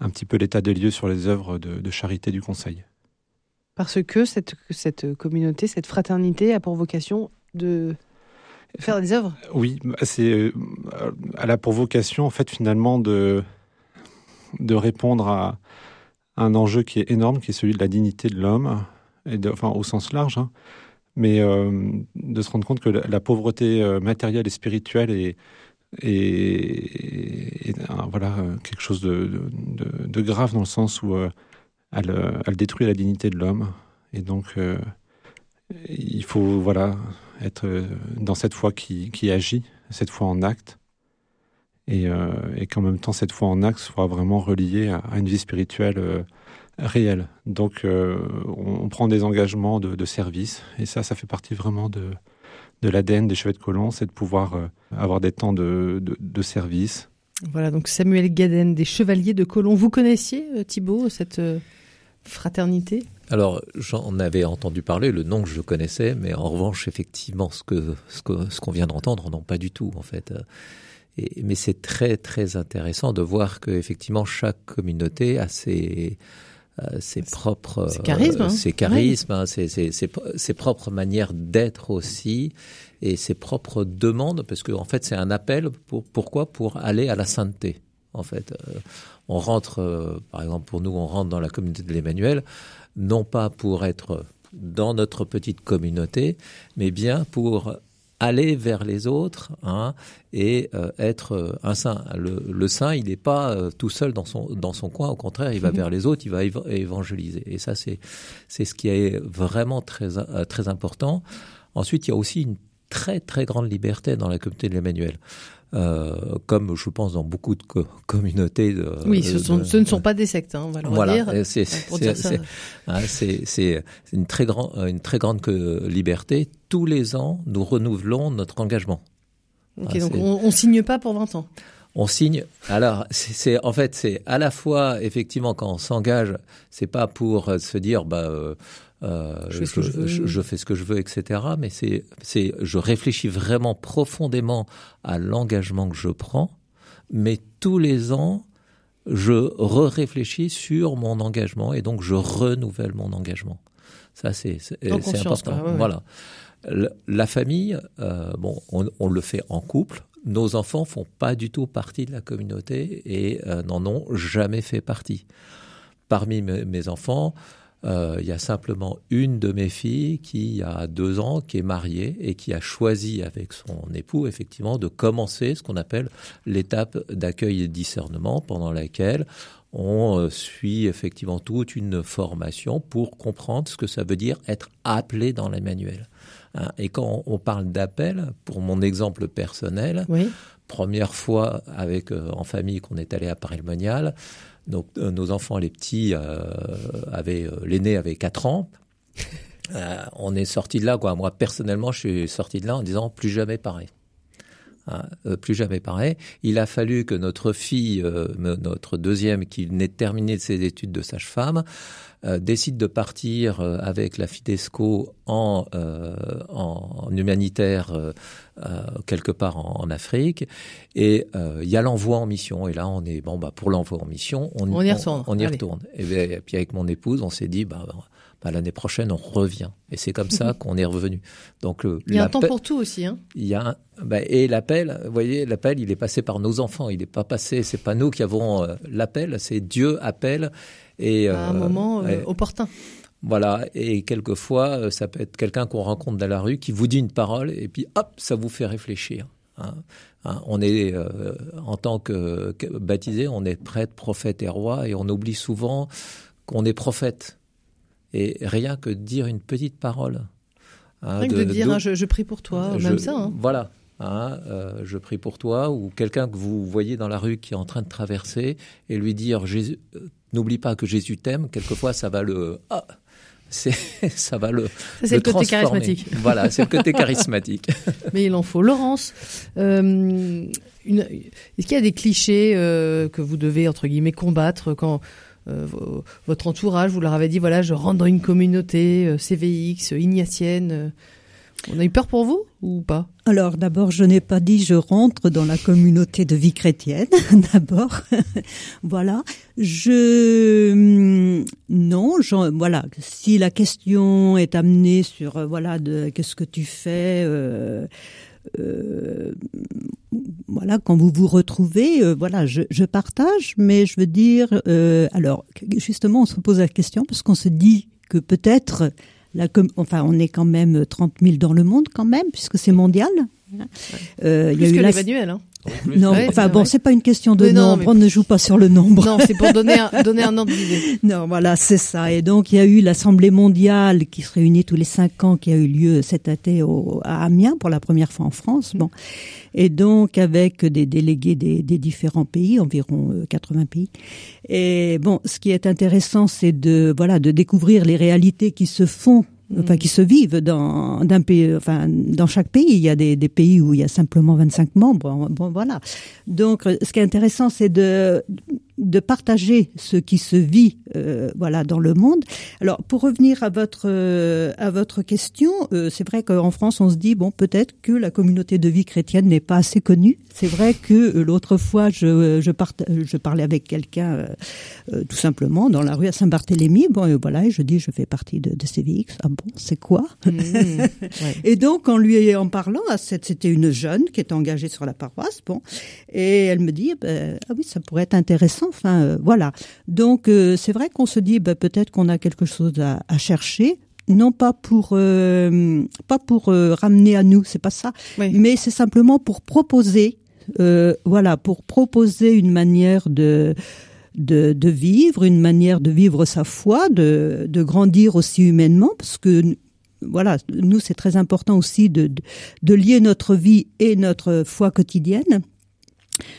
un petit peu l'état des lieux sur les œuvres de, charité du Conseil. Parce que cette, cette communauté, cette fraternité a pour vocation de faire des œuvres? Oui, bah, c'est, euh, elle a pour vocation, en fait, finalement, de, de répondre à un enjeu qui est énorme, qui est celui de la dignité de l'homme, et enfin, au sens large, hein, mais euh, de se rendre compte que la, pauvreté euh, matérielle et spirituelle est, voilà, quelque chose de, grave dans le sens où euh, elle, détruit la dignité de l'homme. Et donc, il faut voilà, être dans cette foi qui, agit, cette foi en acte, et, et qu'en même temps, cette foi en acte soit vraiment reliée à une vie spirituelle réel. Donc, euh, on, prend des engagements de, service, et ça, ça fait partie vraiment de, de l'ADN des Chevets de Colomb, c'est de pouvoir euh, avoir des temps de, de, service. Voilà, donc Samuel Gaden des Chevaliers de Colomb. Vous connaissiez, euh, Thibault, cette fraternité? Alors, j'en avais entendu parler, le nom que je connaissais, mais en revanche, effectivement, ce que ce qu'on ce qu'on vient d'entendre, non, pas du tout, en fait. Et, mais c'est très, très intéressant de voir que effectivement chaque communauté a ses, ses propres ses charismes, ses, charismes hein, ses, ses, propres manières d'être aussi. Et ses propres demandes parce que en fait c'est un appel pour pourquoi? Pour aller à la sainteté en fait. Euh, on rentre euh, par exemple pour nous on rentre dans la communauté de l'Emmanuel non pas pour être dans notre petite communauté mais bien pour aller vers les autres hein, et euh, être euh, un saint. Le, saint, il n'est pas euh, tout seul dans son dans son coin. Au contraire, il va mhm. vers les autres, il va évangéliser. Et ça, c'est c'est ce qui est vraiment très très important. Ensuite, il y a aussi une très très grande liberté dans la communauté de l'Emmanuel. Euh, comme je pense dans beaucoup de communautés. De, oui, ce, ce, ne sont pas des sectes, hein, on va le voilà, C'est hein, une très grande une très grande liberté. Tous les ans, nous renouvelons notre engagement. Ok, donc on, on signe pas pour 20 ans. On signe. Alors, c'est en fait, c'est à la fois effectivement quand on s'engage, c'est pas pour se dire bah euh, euh, je, fais ce que je veux, etc. Mais c'est, c'est, je réfléchis vraiment profondément à l'engagement que je prends mais tous les ans, je réfléchis sur mon engagement et donc je renouvelle mon engagement. Ça, c'est important. Voilà. La famille, euh, bon, on, on, le fait en couple. Nos enfants font pas du tout partie de la communauté et euh, n'en ont jamais fait partie. Parmi mes enfants, il y a simplement une de mes filles qui a deux ans, qui est mariée et qui a choisi avec son époux effectivement de commencer ce qu'on appelle l'étape d'accueil et discernement pendant laquelle on euh, suit effectivement toute une formation pour comprendre ce que ça veut dire être appelé dans l'Emmanuel. Hein, et quand on parle d'appel, pour mon exemple personnel, première fois avec euh, en famille qu'on est allé à Paris-le-Monial, donc, euh, nos enfants, les petits, euh, avaient, euh, l'aîné avait 4 ans. on est sorti de là, quoi. Moi, personnellement, je suis sorti de là en disant plus jamais pareil. Hein, plus jamais pareil. Il a fallu que notre fille, notre deuxième, qui venait de terminer ses études de sage-femme, euh, décide de partir avec la Fidesco en, euh, en, humanitaire quelque part en, Afrique. Et il y a l'envoi en mission. Et là on est bon bah pour l'envoi en mission on, y retourne. on, y retourne. Et, puis avec mon épouse on s'est dit bah, bah l'année prochaine on revient. Et c'est comme ça qu'on est revenu. Donc il y a un temps pour tout aussi hein. Il y a bah, et l'appel vous voyez l'appel il est passé par nos enfants. Il n'est pas passé c'est pas nous qui avons l'appel c'est Dieu appelle et, à un euh, moment euh, opportun. Voilà, et quelquefois, euh, ça peut être quelqu'un qu'on rencontre dans la rue qui vous dit une parole et puis hop, ça vous fait réfléchir. Hein. Hein, on est, en tant que, baptisé, on est prêtre, prophète et roi et on oublie souvent qu'on est prophète. Et rien que dire une petite parole. Hein, rien que de, dire, je, prie pour toi, même ça. Voilà, je prie pour toi, ou quelqu'un que vous voyez dans la rue qui est en train de traverser et lui dire Jésus, N'oublie pas que Jésus t'aime. Quelquefois, ça va le. Ah, ça va le. c'est le, côté charismatique. Voilà, c'est le côté charismatique. Mais il en faut. Laurence, euh, est-ce qu'il y a des clichés euh, que vous devez entre guillemets combattre quand euh, votre entourage vous leur avez dit voilà, je rentre dans une communauté CVX, ignatienne on a eu peur pour vous ou pas? Alors d'abord, je n'ai pas dit je rentre dans la communauté de vie chrétienne. d'abord, voilà. Je hum, non, voilà. Si la question est amenée sur euh, voilà de qu'est-ce que tu fais. Euh, euh, voilà, quand vous vous retrouvez, voilà, je, je, partage, mais je veux dire, alors justement, on se pose la question parce qu'on se dit que peut-être la enfin, on est quand même 30 000 dans le monde quand même, puisque c'est mondial. Euh, il y a eu que Hein. Non, enfin bon, c'est pas une question de nombre, on ne joue pas sur le nombre. Non, c'est pour donner un, donner un ordre d'idée. Non, voilà, c'est ça. Et donc il y a eu l'Assemblée mondiale qui se réunit tous les cinq ans, qui a eu lieu cet été au, à Amiens pour la première fois en France. Bon, et donc avec des délégués des, des différents pays, environ 80 euh, pays. Et bon, ce qui est intéressant, c'est de voilà de découvrir les réalités qui se font enfin qui se vivent dans d'un pays, enfin dans chaque pays. Il y a des, des, pays où il y a simplement 25 membres. Bon, voilà. Donc, ce qui est intéressant, c'est de de partager ce qui se vit euh, voilà dans le monde. Alors pour revenir à votre euh, à votre question, euh, c'est vrai qu'en France on se dit bon peut-être que la communauté de vie chrétienne n'est pas assez connue. C'est vrai que l'autre fois je je, je parlais avec quelqu'un tout simplement dans la rue à Saint-Barthélemy. Bon voilà et je dis je fais partie de, de CVX. Ah bon c'est quoi? Mmh, Et donc en lui en parlant, c'était une jeune qui est engagée sur la paroisse. Bon et elle me dit ben, ah oui ça pourrait être intéressant Enfin, euh, voilà. Donc, euh, c'est vrai qu'on se dit bah, peut-être qu'on a quelque chose à, chercher. Non pas pour euh, pas pour ramener à nous, c'est pas ça, mais c'est simplement pour proposer, voilà, pour proposer une manière de de, de, vivre, une manière de vivre sa foi, de, de grandir aussi humainement, parce que voilà, nous c'est très important aussi de, de, lier notre vie et notre foi quotidienne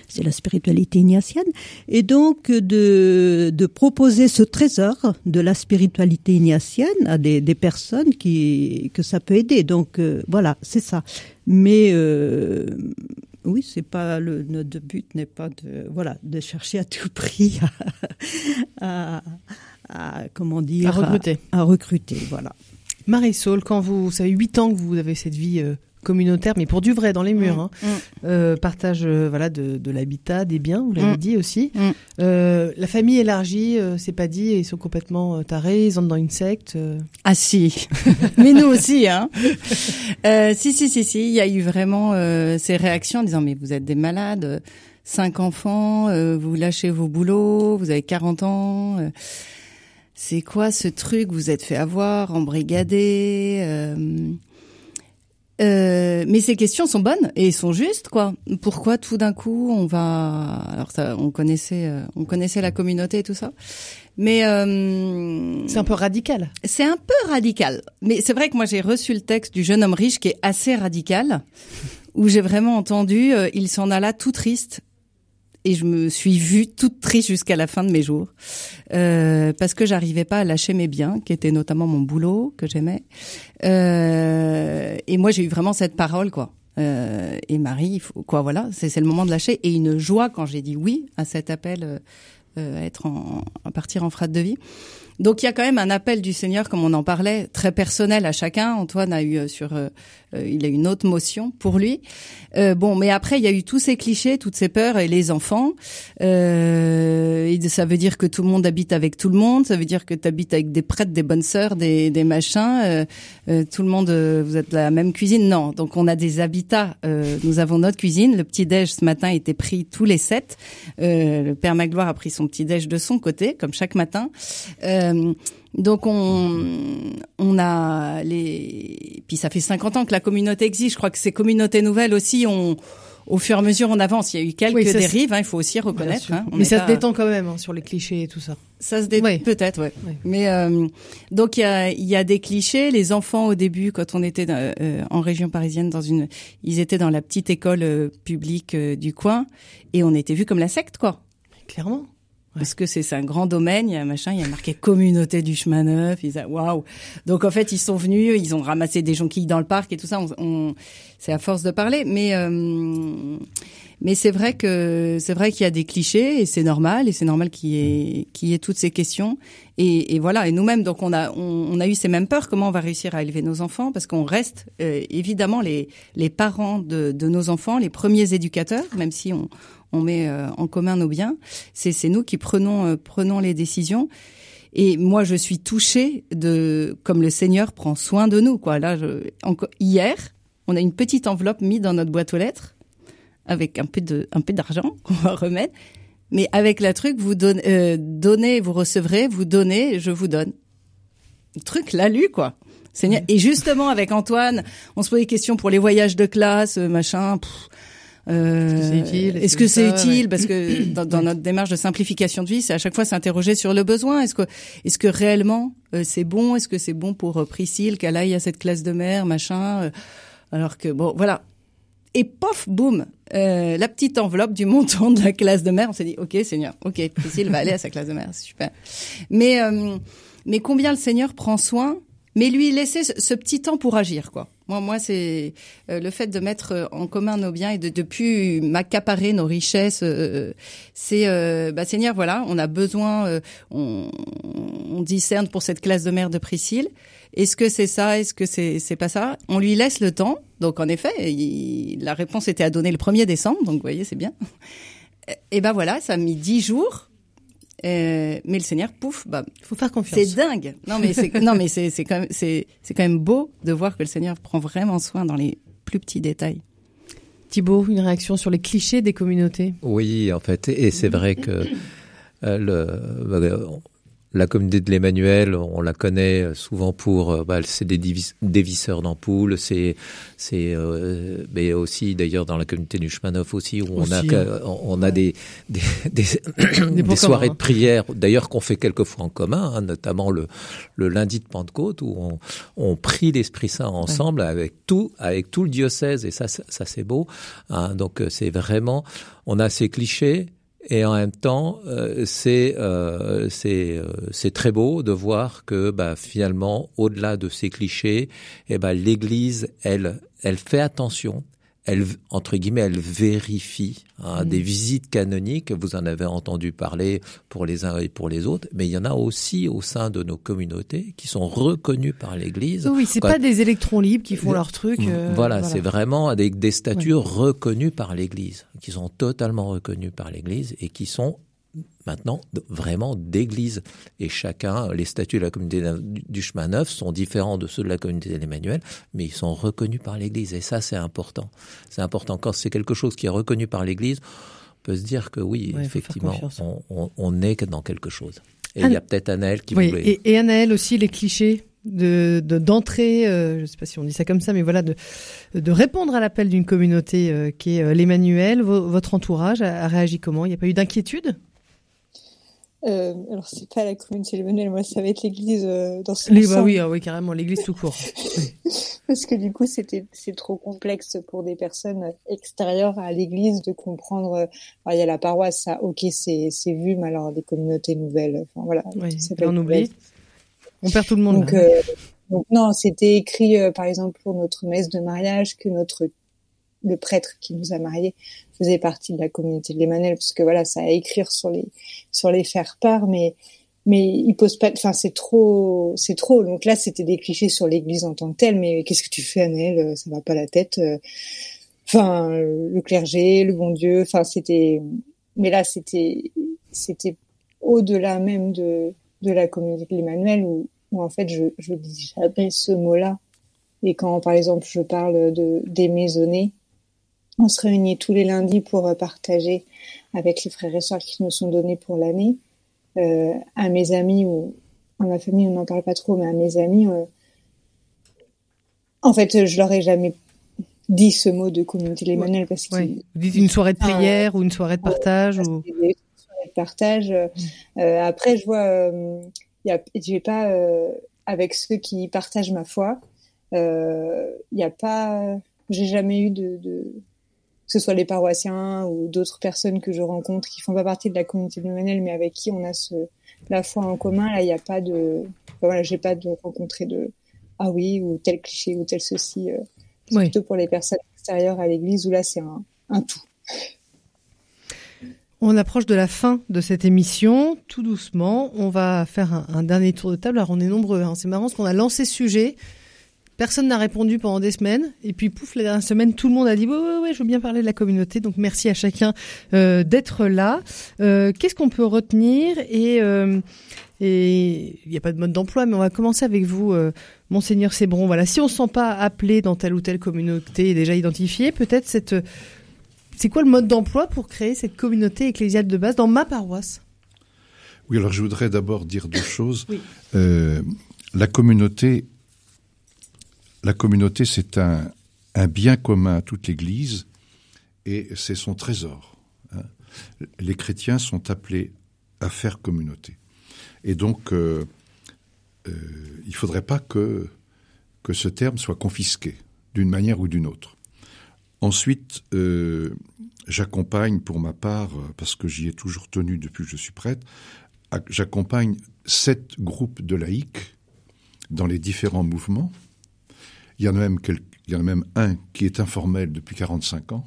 c'est la spiritualité ignatienne, et donc de, de proposer ce trésor de la spiritualité ignatienne à des, des personnes qui que ça peut aider. Donc euh, voilà, c'est ça. Mais euh, oui, c'est pas le notre but n'est pas de voilà de chercher à tout prix à, à, comment dire à recruter à, recruter voilà. Marisol, quand vous, vous savez huit ans que vous avez cette vie euh, communautaire, mais pour du vrai dans les murs. Mm, hein. mm. Euh, partage euh, voilà de, de l'habitat, des biens, vous l'avez Mm. dit aussi. Euh, la famille élargie, euh, c'est pas dit, ils sont complètement euh, tarés, ils entrent dans une secte. euh. Ah si, mais nous aussi, hein. Euh, si si si si, il y a eu vraiment euh, ces réactions en disant mais vous êtes des malades, cinq enfants, euh, vous lâchez vos boulots, vous avez 40 ans. euh, c'est quoi ce truc Vous êtes fait avoir, embrigadé. Euh, mais ces questions sont bonnes et sont justes, quoi. Pourquoi tout d'un coup on va Alors ça, on connaissait, euh, on connaissait la communauté et tout ça, mais euh, c'est un peu radical. C'est un peu radical, mais c'est vrai que moi j'ai reçu le texte du jeune homme riche qui est assez radical, où j'ai vraiment entendu, euh, il s'en alla tout triste. Et je me suis vue toute triste jusqu'à la fin de mes jours euh, parce que j'arrivais pas à lâcher mes biens, qui étaient notamment mon boulot que j'aimais. Euh, et moi, j'ai eu vraiment cette parole, quoi. Euh, et Marie, quoi, voilà, c'est c'est le moment de lâcher. Et une joie quand j'ai dit oui à cet appel euh, euh, à être en, à partir en frate de vie. Donc il y a quand même un appel du Seigneur, comme on en parlait, très personnel à chacun. Antoine a eu euh, sur, euh, euh, il a une autre motion pour lui. Euh, bon, mais après il y a eu tous ces clichés, toutes ces peurs et les enfants. Euh, ça veut dire que tout le monde habite avec tout le monde. Ça veut dire que tu habites avec des prêtres, des bonnes sœurs, des, des machins. Euh, tout le monde, vous êtes la même cuisine. Non, donc on a des habitats. Nous avons notre cuisine. Le petit déj ce matin était pris tous les sept. Le père Magloire a pris son petit déj de son côté, comme chaque matin. Donc on on a les puis ça fait 50 ans que la communauté existe. Je crois que ces communautés nouvelles aussi ont au fur et à mesure on avance. Il y a eu quelques Oui, dérives, hein, il faut aussi reconnaître. hein. Mais ça se détend quand même hein, sur les clichés et tout ça. ça se détend peut-être, ouais. Mais euh, donc il y a, il y a des clichés. Les enfants au début, quand on était dans- euh, en région parisienne, dans une, ils étaient dans la petite école euh, publique euh, du coin, et on était vus comme la secte, quoi. Clairement. Parce que c'est un grand domaine, il y a machin, il y a marqué communauté du chemin neuf, ils a waouh. Donc en fait, ils sont venus, ils ont ramassé des jonquilles dans le parc et tout ça, on, on- c'est à force de parler. Mais euh, mais c'est vrai que c'est vrai qu'il y a des clichés et c'est normal et c'est normal qu'il y ait qu'il y ait toutes ces questions. Et, et voilà et nous-mêmes donc on a on, on a eu ces mêmes peurs comment on va réussir à élever nos enfants parce qu'on reste euh, évidemment les les parents de, de nos enfants les premiers éducateurs même si on on met euh, en commun nos biens c'est c'est nous qui prenons euh, prenons les décisions et moi, je suis touchée de comme le Seigneur prend soin de nous. Quoi. Là, je, enco- hier, on a une petite enveloppe mise dans notre boîte aux lettres avec un peu de un peu d'argent qu'on va remettre, mais avec la truc vous donne, euh, donnez, vous recevrez, vous donnez, je vous donne. Le truc l'a lu quoi. Seigneur. Et justement avec Antoine, on se pose des questions pour les voyages de classe, euh, machin. pff, euh, Est-ce que c'est utile? Est-ce que c'est ça, utile? Parce que dans, dans notre démarche de simplification de vie, c'est à chaque fois s'interroger sur le besoin. Est-ce que, est-ce que réellement euh, c'est bon? Est-ce que c'est bon pour euh, Priscille qu'elle aille à cette classe de mère, machin euh, Alors que bon, voilà. Et pof, boum, euh, la petite enveloppe du montant de la classe de mère. On s'est dit, ok, Seigneur, ok, Priscille va aller à sa classe de mère, c'est super. Mais euh, mais combien le Seigneur prend soin mais lui laisser ce, petit temps pour agir, quoi. Moi, moi, c'est euh, le fait de mettre euh, en commun nos biens et de, de plus m'accaparer nos richesses. euh, c'est, bah, Seigneur, voilà, on a besoin, on, on discerne pour cette classe de mère de Priscille. Est-ce que c'est ça? Est-ce que c'est c'est pas ça? On lui laisse le temps. Donc, en effet, il- la réponse était à donner le 1er décembre. Donc, vous voyez, c'est bien. Et ben voilà, ça a mis dix jours. Euh, mais le Seigneur, pouf, bah, faut faire confiance. C'est dingue. Non mais c'est non mais c'est c'est quand même c'est c'est quand même beau de voir que le Seigneur prend vraiment soin dans les plus petits détails. Thibaut, une réaction sur les clichés des communautés? Oui, en fait, et c'est vrai que euh, le, bah, la communauté de l'Emmanuel, on la connaît souvent pour, euh, bah, c'est des dévisseurs d'ampoules, c'est, c'est, euh, mais aussi d'ailleurs dans la communauté du chemin neuf aussi où on a, Aussi, hein. on a des des, des, Des des points soirées communs, de prière, d'ailleurs qu'on fait quelquefois en commun, hein, notamment le le lundi de Pentecôte où on, on prie l'Esprit Saint ensemble avec tout avec tout le diocèse et ça ça, ça, c'est beau. hein. donc euh, c'est vraiment, on a ces clichés. Et en même temps, euh, c'est euh, euh, très beau de voir que bah, finalement, au-delà de ces clichés, eh ben l'Église, elle elle fait attention, elle, entre guillemets, elle vérifie hein, Mm. des visites canoniques. Vous en avez entendu parler pour les uns et pour les autres, mais il y en a aussi au sein de nos communautés qui sont reconnues par l'Église. Oui, c'est Quand- pas des électrons libres qui font leur truc. euh, voilà, c'est vraiment avec des statuts reconnus par l'Église, qui sont totalement reconnus par l'Église et qui sont maintenant vraiment d'église. Et chacun, les statuts de la communauté du chemin neuf sont différents de ceux de la communauté de l'Emmanuel, mais ils sont reconnus par l'Église. Et ça, c'est important. C'est important. Quand c'est quelque chose qui est reconnu par l'Église, on peut se dire que oui, Ouais, effectivement, on, on, on est dans quelque chose. Et il y a peut-être Anaël qui oui, voulait... et, et Anaël aussi, les clichés de de- d'entrée, euh, je sais pas si on dit ça comme ça, mais voilà, de, de répondre à l'appel d'une communauté euh, qui est euh, l'Emmanuel. Vo- votre entourage a, a réagi comment? Il n'y a pas eu d'inquiétude? Euh, alors, c'est pas la communauté Emmanuel, moi, ça va être l'église euh, dans son Les, bah oui, ah oui, carrément, l'église tout court. Parce que du coup, c'était c'est trop complexe pour des personnes extérieures à l'église de comprendre. euh, alors, il y a la paroisse, ça, ok, c'est c'est vu, mais alors des communautés nouvelles, enfin voilà. Oui, ça on oublie. On perd tout le monde. Donc, euh, donc non, c'était écrit euh, par exemple pour notre messe de mariage que notre le prêtre qui nous a mariés faisait partie de la communauté de l'Emmanuel, parce que voilà, ça à écrire sur les sur les faire part, mais mais il pose pas, enfin c'est trop c'est trop. Donc là, c'était des clichés sur l'Église en tant que telle, mais qu'est-ce que tu fais, Annelle Ça va pas la tête. Enfin, le clergé, le bon Dieu, enfin c'était, mais là c'était c'était au-delà même de de la communauté de l'Emmanuel où, où en fait je je dis jamais ce mot-là. Et quand par exemple je parle de des maisonnées, on se réunit tous les lundis pour euh, partager avec les frères et sœurs qui nous sont donnés pour l'année. Euh, à mes amis ou à ma famille, on n'en parle pas trop, mais à mes amis, euh, en fait, je leur ai jamais dit ce mot de communauté l'Emmanuel parce Ouais. qu'ils Vous dites une soirée de Ah, prière ou une soirée de partage ou... des soirées de partage. Euh, euh, après, je vois, euh, y a, j'ai pas euh, avec ceux qui partagent ma foi. Il y a pas, j'ai jamais eu de, de, que ce soit les paroissiens ou d'autres personnes que je rencontre qui font pas partie de la communauté de mais avec qui on a ce la foi en commun. Là, il n'y a pas de, enfin, voilà, j'ai pas de rencontrer de ah oui ou tel cliché ou tel ceci. euh, c'est Oui. plutôt pour les personnes extérieures à l'église où là c'est un, un tout. On approche de la fin de cette émission, tout doucement. On va faire un, un dernier tour de table. Alors on est nombreux, hein. c'est marrant parce qu'on a lancé ce sujet. Personne n'a répondu pendant des semaines. Et puis pouf, la dernière semaine, tout le monde a dit, ouais, ouais, ouais, je veux bien parler de la communauté. Donc merci à chacun euh, d'être là. Euh, Qu'est-ce qu'on peut retenir? Et euh, et il n'y a pas de mode d'emploi, mais on va commencer avec vous, monseigneur Sébron. Voilà, si on ne se sent pas appelé dans telle ou telle communauté et déjà identifié, peut-être cette c'est quoi le mode d'emploi pour créer cette communauté ecclésiale de base dans ma paroisse? Oui, alors je voudrais d'abord dire deux choses. Oui. La communauté, la communauté, c'est un, bien commun à toute l'Église et c'est son trésor. hein. Les chrétiens sont appelés à faire communauté. Et donc, euh, euh, il ne faudrait pas que, ce terme soit confisqué d'une manière ou d'une autre. Ensuite, euh, j'accompagne pour ma part, parce que j'y ai toujours tenu depuis que je suis prêtre, ac- j'accompagne sept groupes de laïcs dans les différents mouvements. Il y en a même, un qui est informel depuis 45 ans,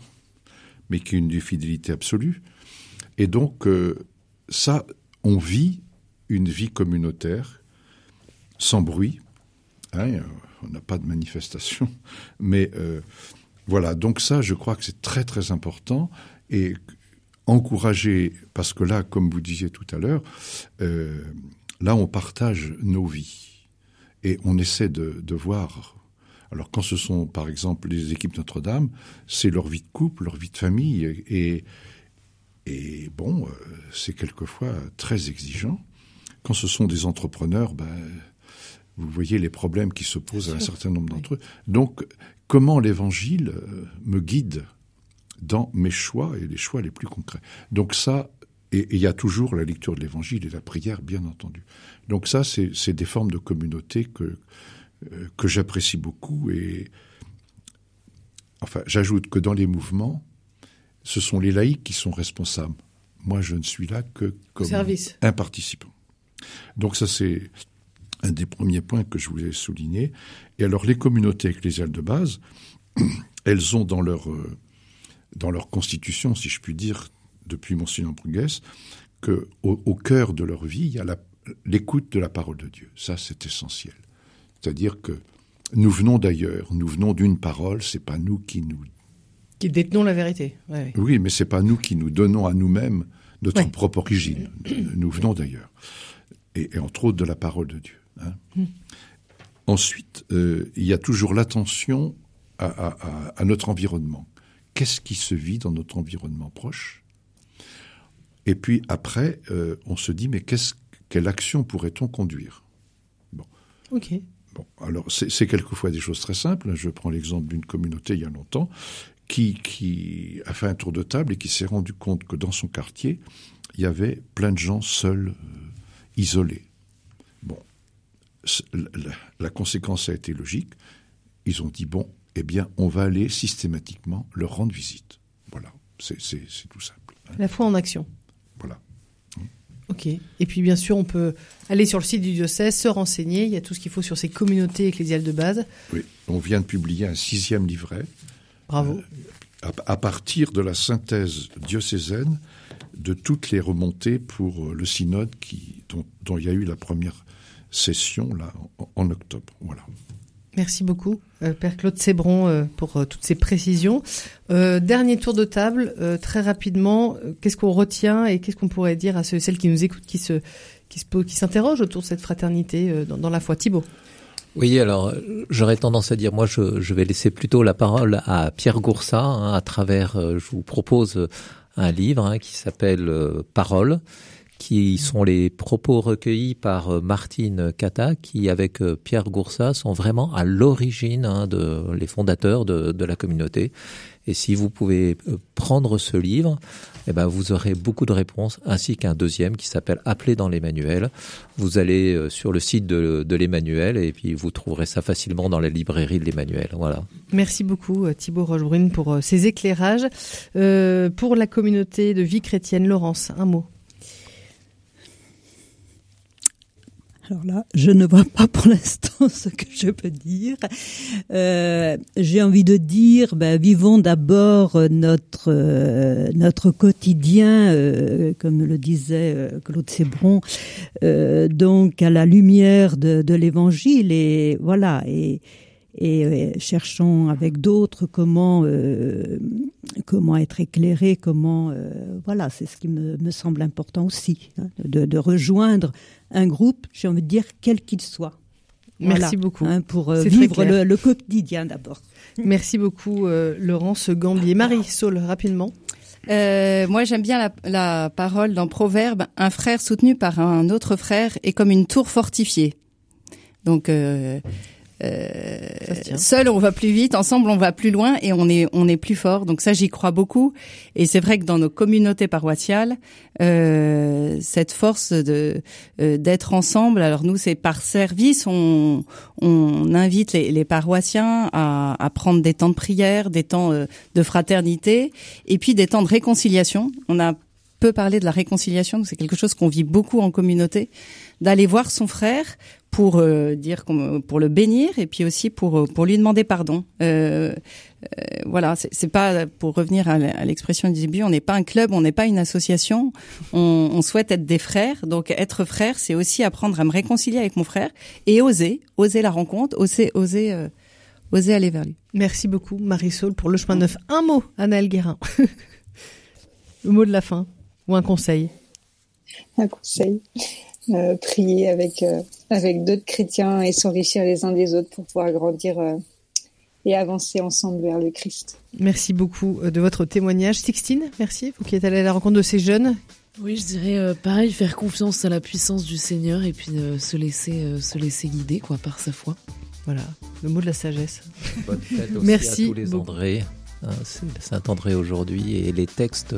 mais qui a une fidélité absolue. Et donc, euh, ça, on vit une vie communautaire, sans bruit. hein, euh, on n'a pas de manifestation, mais euh, voilà. Donc ça, je crois que c'est très très important et encourager, parce que là, comme vous disiez tout à l'heure, là, on partage nos vies et on essaie de voir. Alors quand ce sont, par exemple, les équipes Notre-Dame, c'est leur vie de couple, leur vie de famille et et bon, euh, c'est quelquefois très exigeant. Quand ce sont des entrepreneurs, ben, vous voyez les problèmes qui se posent à un certain nombre d'entre eux. Donc, comment l'Évangile euh, me guide dans mes choix et les choix les plus concrets? Donc ça, et il y a toujours la lecture de l'Évangile et la prière, bien entendu. Donc ça, c'est des formes de communauté que euh, que j'apprécie beaucoup et enfin, j'ajoute que dans les mouvements, ce sont les laïcs qui sont responsables. Moi, je ne suis là que comme service. un participant. Donc ça, c'est un des premiers points que je voulais souligner. Et alors, les communautés ecclésiales de base, elles ont dans leur, euh, dans leur constitution, si je puis dire, depuis Monseigneur Bruguès, que au, au, cœur de leur vie, il y a l'écoute de la parole de Dieu. Ça, c'est essentiel. C'est-à-dire que nous venons d'ailleurs, nous venons d'une parole, c'est pas nous qui nous qui détenons la vérité. Ouais, Oui, mais c'est pas nous qui nous donnons à nous-mêmes notre ouais. propre origine. Nous venons d'ailleurs, et, et, entre autres de la parole de Dieu. Hein. Mm. Ensuite, euh, il y a toujours l'attention à, à, à, notre environnement. Qu'est-ce qui se vit dans notre environnement proche? Et puis après, euh, on se dit mais qu'est-ce, quelle action pourrait-on conduire? Bon. Ok. Bon, alors c'est quelquefois des choses très simples. Je prends l'exemple d'une communauté il y a longtemps qui, a fait un tour de table et qui s'est rendu compte que dans son quartier, il y avait plein de gens seuls, euh, isolés. Bon, la, la, conséquence a été logique. Ils ont dit bon, eh bien, on va aller systématiquement leur rendre visite. Voilà, c'est tout simple. Hein. La foi en action. Ok. Et puis bien sûr, on peut aller sur le site du diocèse, se renseigner. Il y a tout ce qu'il faut sur ces communautés ecclésiales de base. Oui. On vient de publier un sixième livret. Bravo. Euh, à, à, partir de la synthèse diocésaine de toutes les remontées pour le synode qui, dont, dont il y a eu la première session là en, en octobre. Voilà. Merci beaucoup, euh, Père Claude Sébron, euh, pour euh, toutes ces précisions. Dernier tour de table, très rapidement, qu'est-ce qu'on retient et qu'est-ce qu'on pourrait dire à ceux, celles qui nous écoutent, qui se, qui se, qui s'interrogent autour de cette fraternité dans, dans, la foi, Thibault. Oui, alors j'aurais tendance à dire, moi, je, je, vais laisser plutôt la parole à Pierre Goursat, hein, à travers, je vous propose un livre hein, qui s'appelle Parole qui sont les propos recueillis par Martine Cata, qui avec Pierre Goursat sont vraiment à l'origine hein, de les fondateurs de, la communauté. Et si vous pouvez prendre ce livre, eh ben vous aurez beaucoup de réponses, ainsi qu'un deuxième qui s'appelle Appeler dans l'Emmanuel. Vous allez sur le site de, de l'Emmanuel et puis vous trouverez ça facilement dans la librairie de l'Emmanuel. Voilà. Merci beaucoup Thibault Rochebrune pour ces éclairages. Euh, pour la communauté de vie chrétienne, Laurence, un mot. Alors là, je ne vois pas pour l'instant ce que je peux dire. Euh, J'ai envie de dire, ben, vivons d'abord notre euh, notre quotidien, euh, comme le disait euh, Claude Sébron, euh, donc à la lumière de, de l'Évangile et voilà et et cherchons avec d'autres comment euh, comment être éclairé, comment euh, voilà, c'est ce qui me, me, semble important aussi, hein, de, de, rejoindre un groupe, j'ai envie de dire quel qu'il soit. Merci voilà, beaucoup hein, pour euh, vivre le, le, quotidien d'abord. Merci beaucoup euh, Laurence Gambier. Marie Saul, rapidement. Euh, moi, j'aime bien la, la, parole dans Proverbe un frère soutenu par un autre frère est comme une tour fortifiée. Donc, euh, euh, seul on va plus vite, ensemble on va plus loin et on est on est plus fort. Donc ça j'y crois beaucoup. Et c'est vrai que dans nos communautés paroissiales, euh, cette force de euh, d'être ensemble. Alors nous c'est par service, on on invite les, les paroissiens à, à, prendre des temps de prière, des temps euh, de fraternité et puis des temps de réconciliation. On a peu parlé de la réconciliation, c'est quelque chose qu'on vit beaucoup en communauté, d'aller voir son frère pour euh, dire pour le bénir et puis aussi pour euh, pour lui demander pardon. Euh, euh voilà, c'est pas pour revenir à l'expression du début, on n'est pas un club, on n'est pas une association. On, on, souhaite être des frères, donc être frère, c'est aussi apprendre à me réconcilier avec mon frère et oser, oser la rencontre, oser oser euh, oser aller vers lui. Merci beaucoup Marisol pour le chemin neuf. Un mot, Anaël Guérin. le mot de la fin ou un conseil? Un conseil. Euh, prier avec euh, avec d'autres chrétiens et s'enrichir les uns des autres pour pouvoir grandir euh, et avancer ensemble vers le Christ. Merci beaucoup de votre témoignage, Sixtine. Merci, vous qui êtes allée à la rencontre de ces jeunes. Oui, je dirais euh, pareil, faire confiance à la puissance du Seigneur et puis euh, se laisser se laisser guider quoi par sa foi. Voilà, le mot de la sagesse. Bonne fête aussi Merci à tous les André. Hein, Saint André aujourd'hui et les textes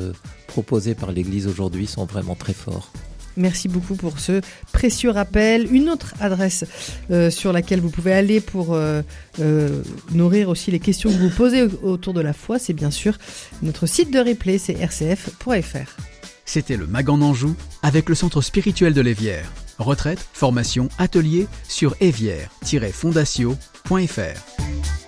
proposés par l'Église aujourd'hui sont vraiment très forts. Merci beaucoup pour ce précieux rappel. Une autre adresse euh, sur laquelle vous pouvez aller pour euh, euh, nourrir aussi les questions que vous posez autour de la foi, c'est bien sûr notre site de replay, c'est rcf.fr. C'était le Mag en Anjou avec le centre spirituel de l'Évière. Retraite, formation, atelier sur évière-fondatio.fr.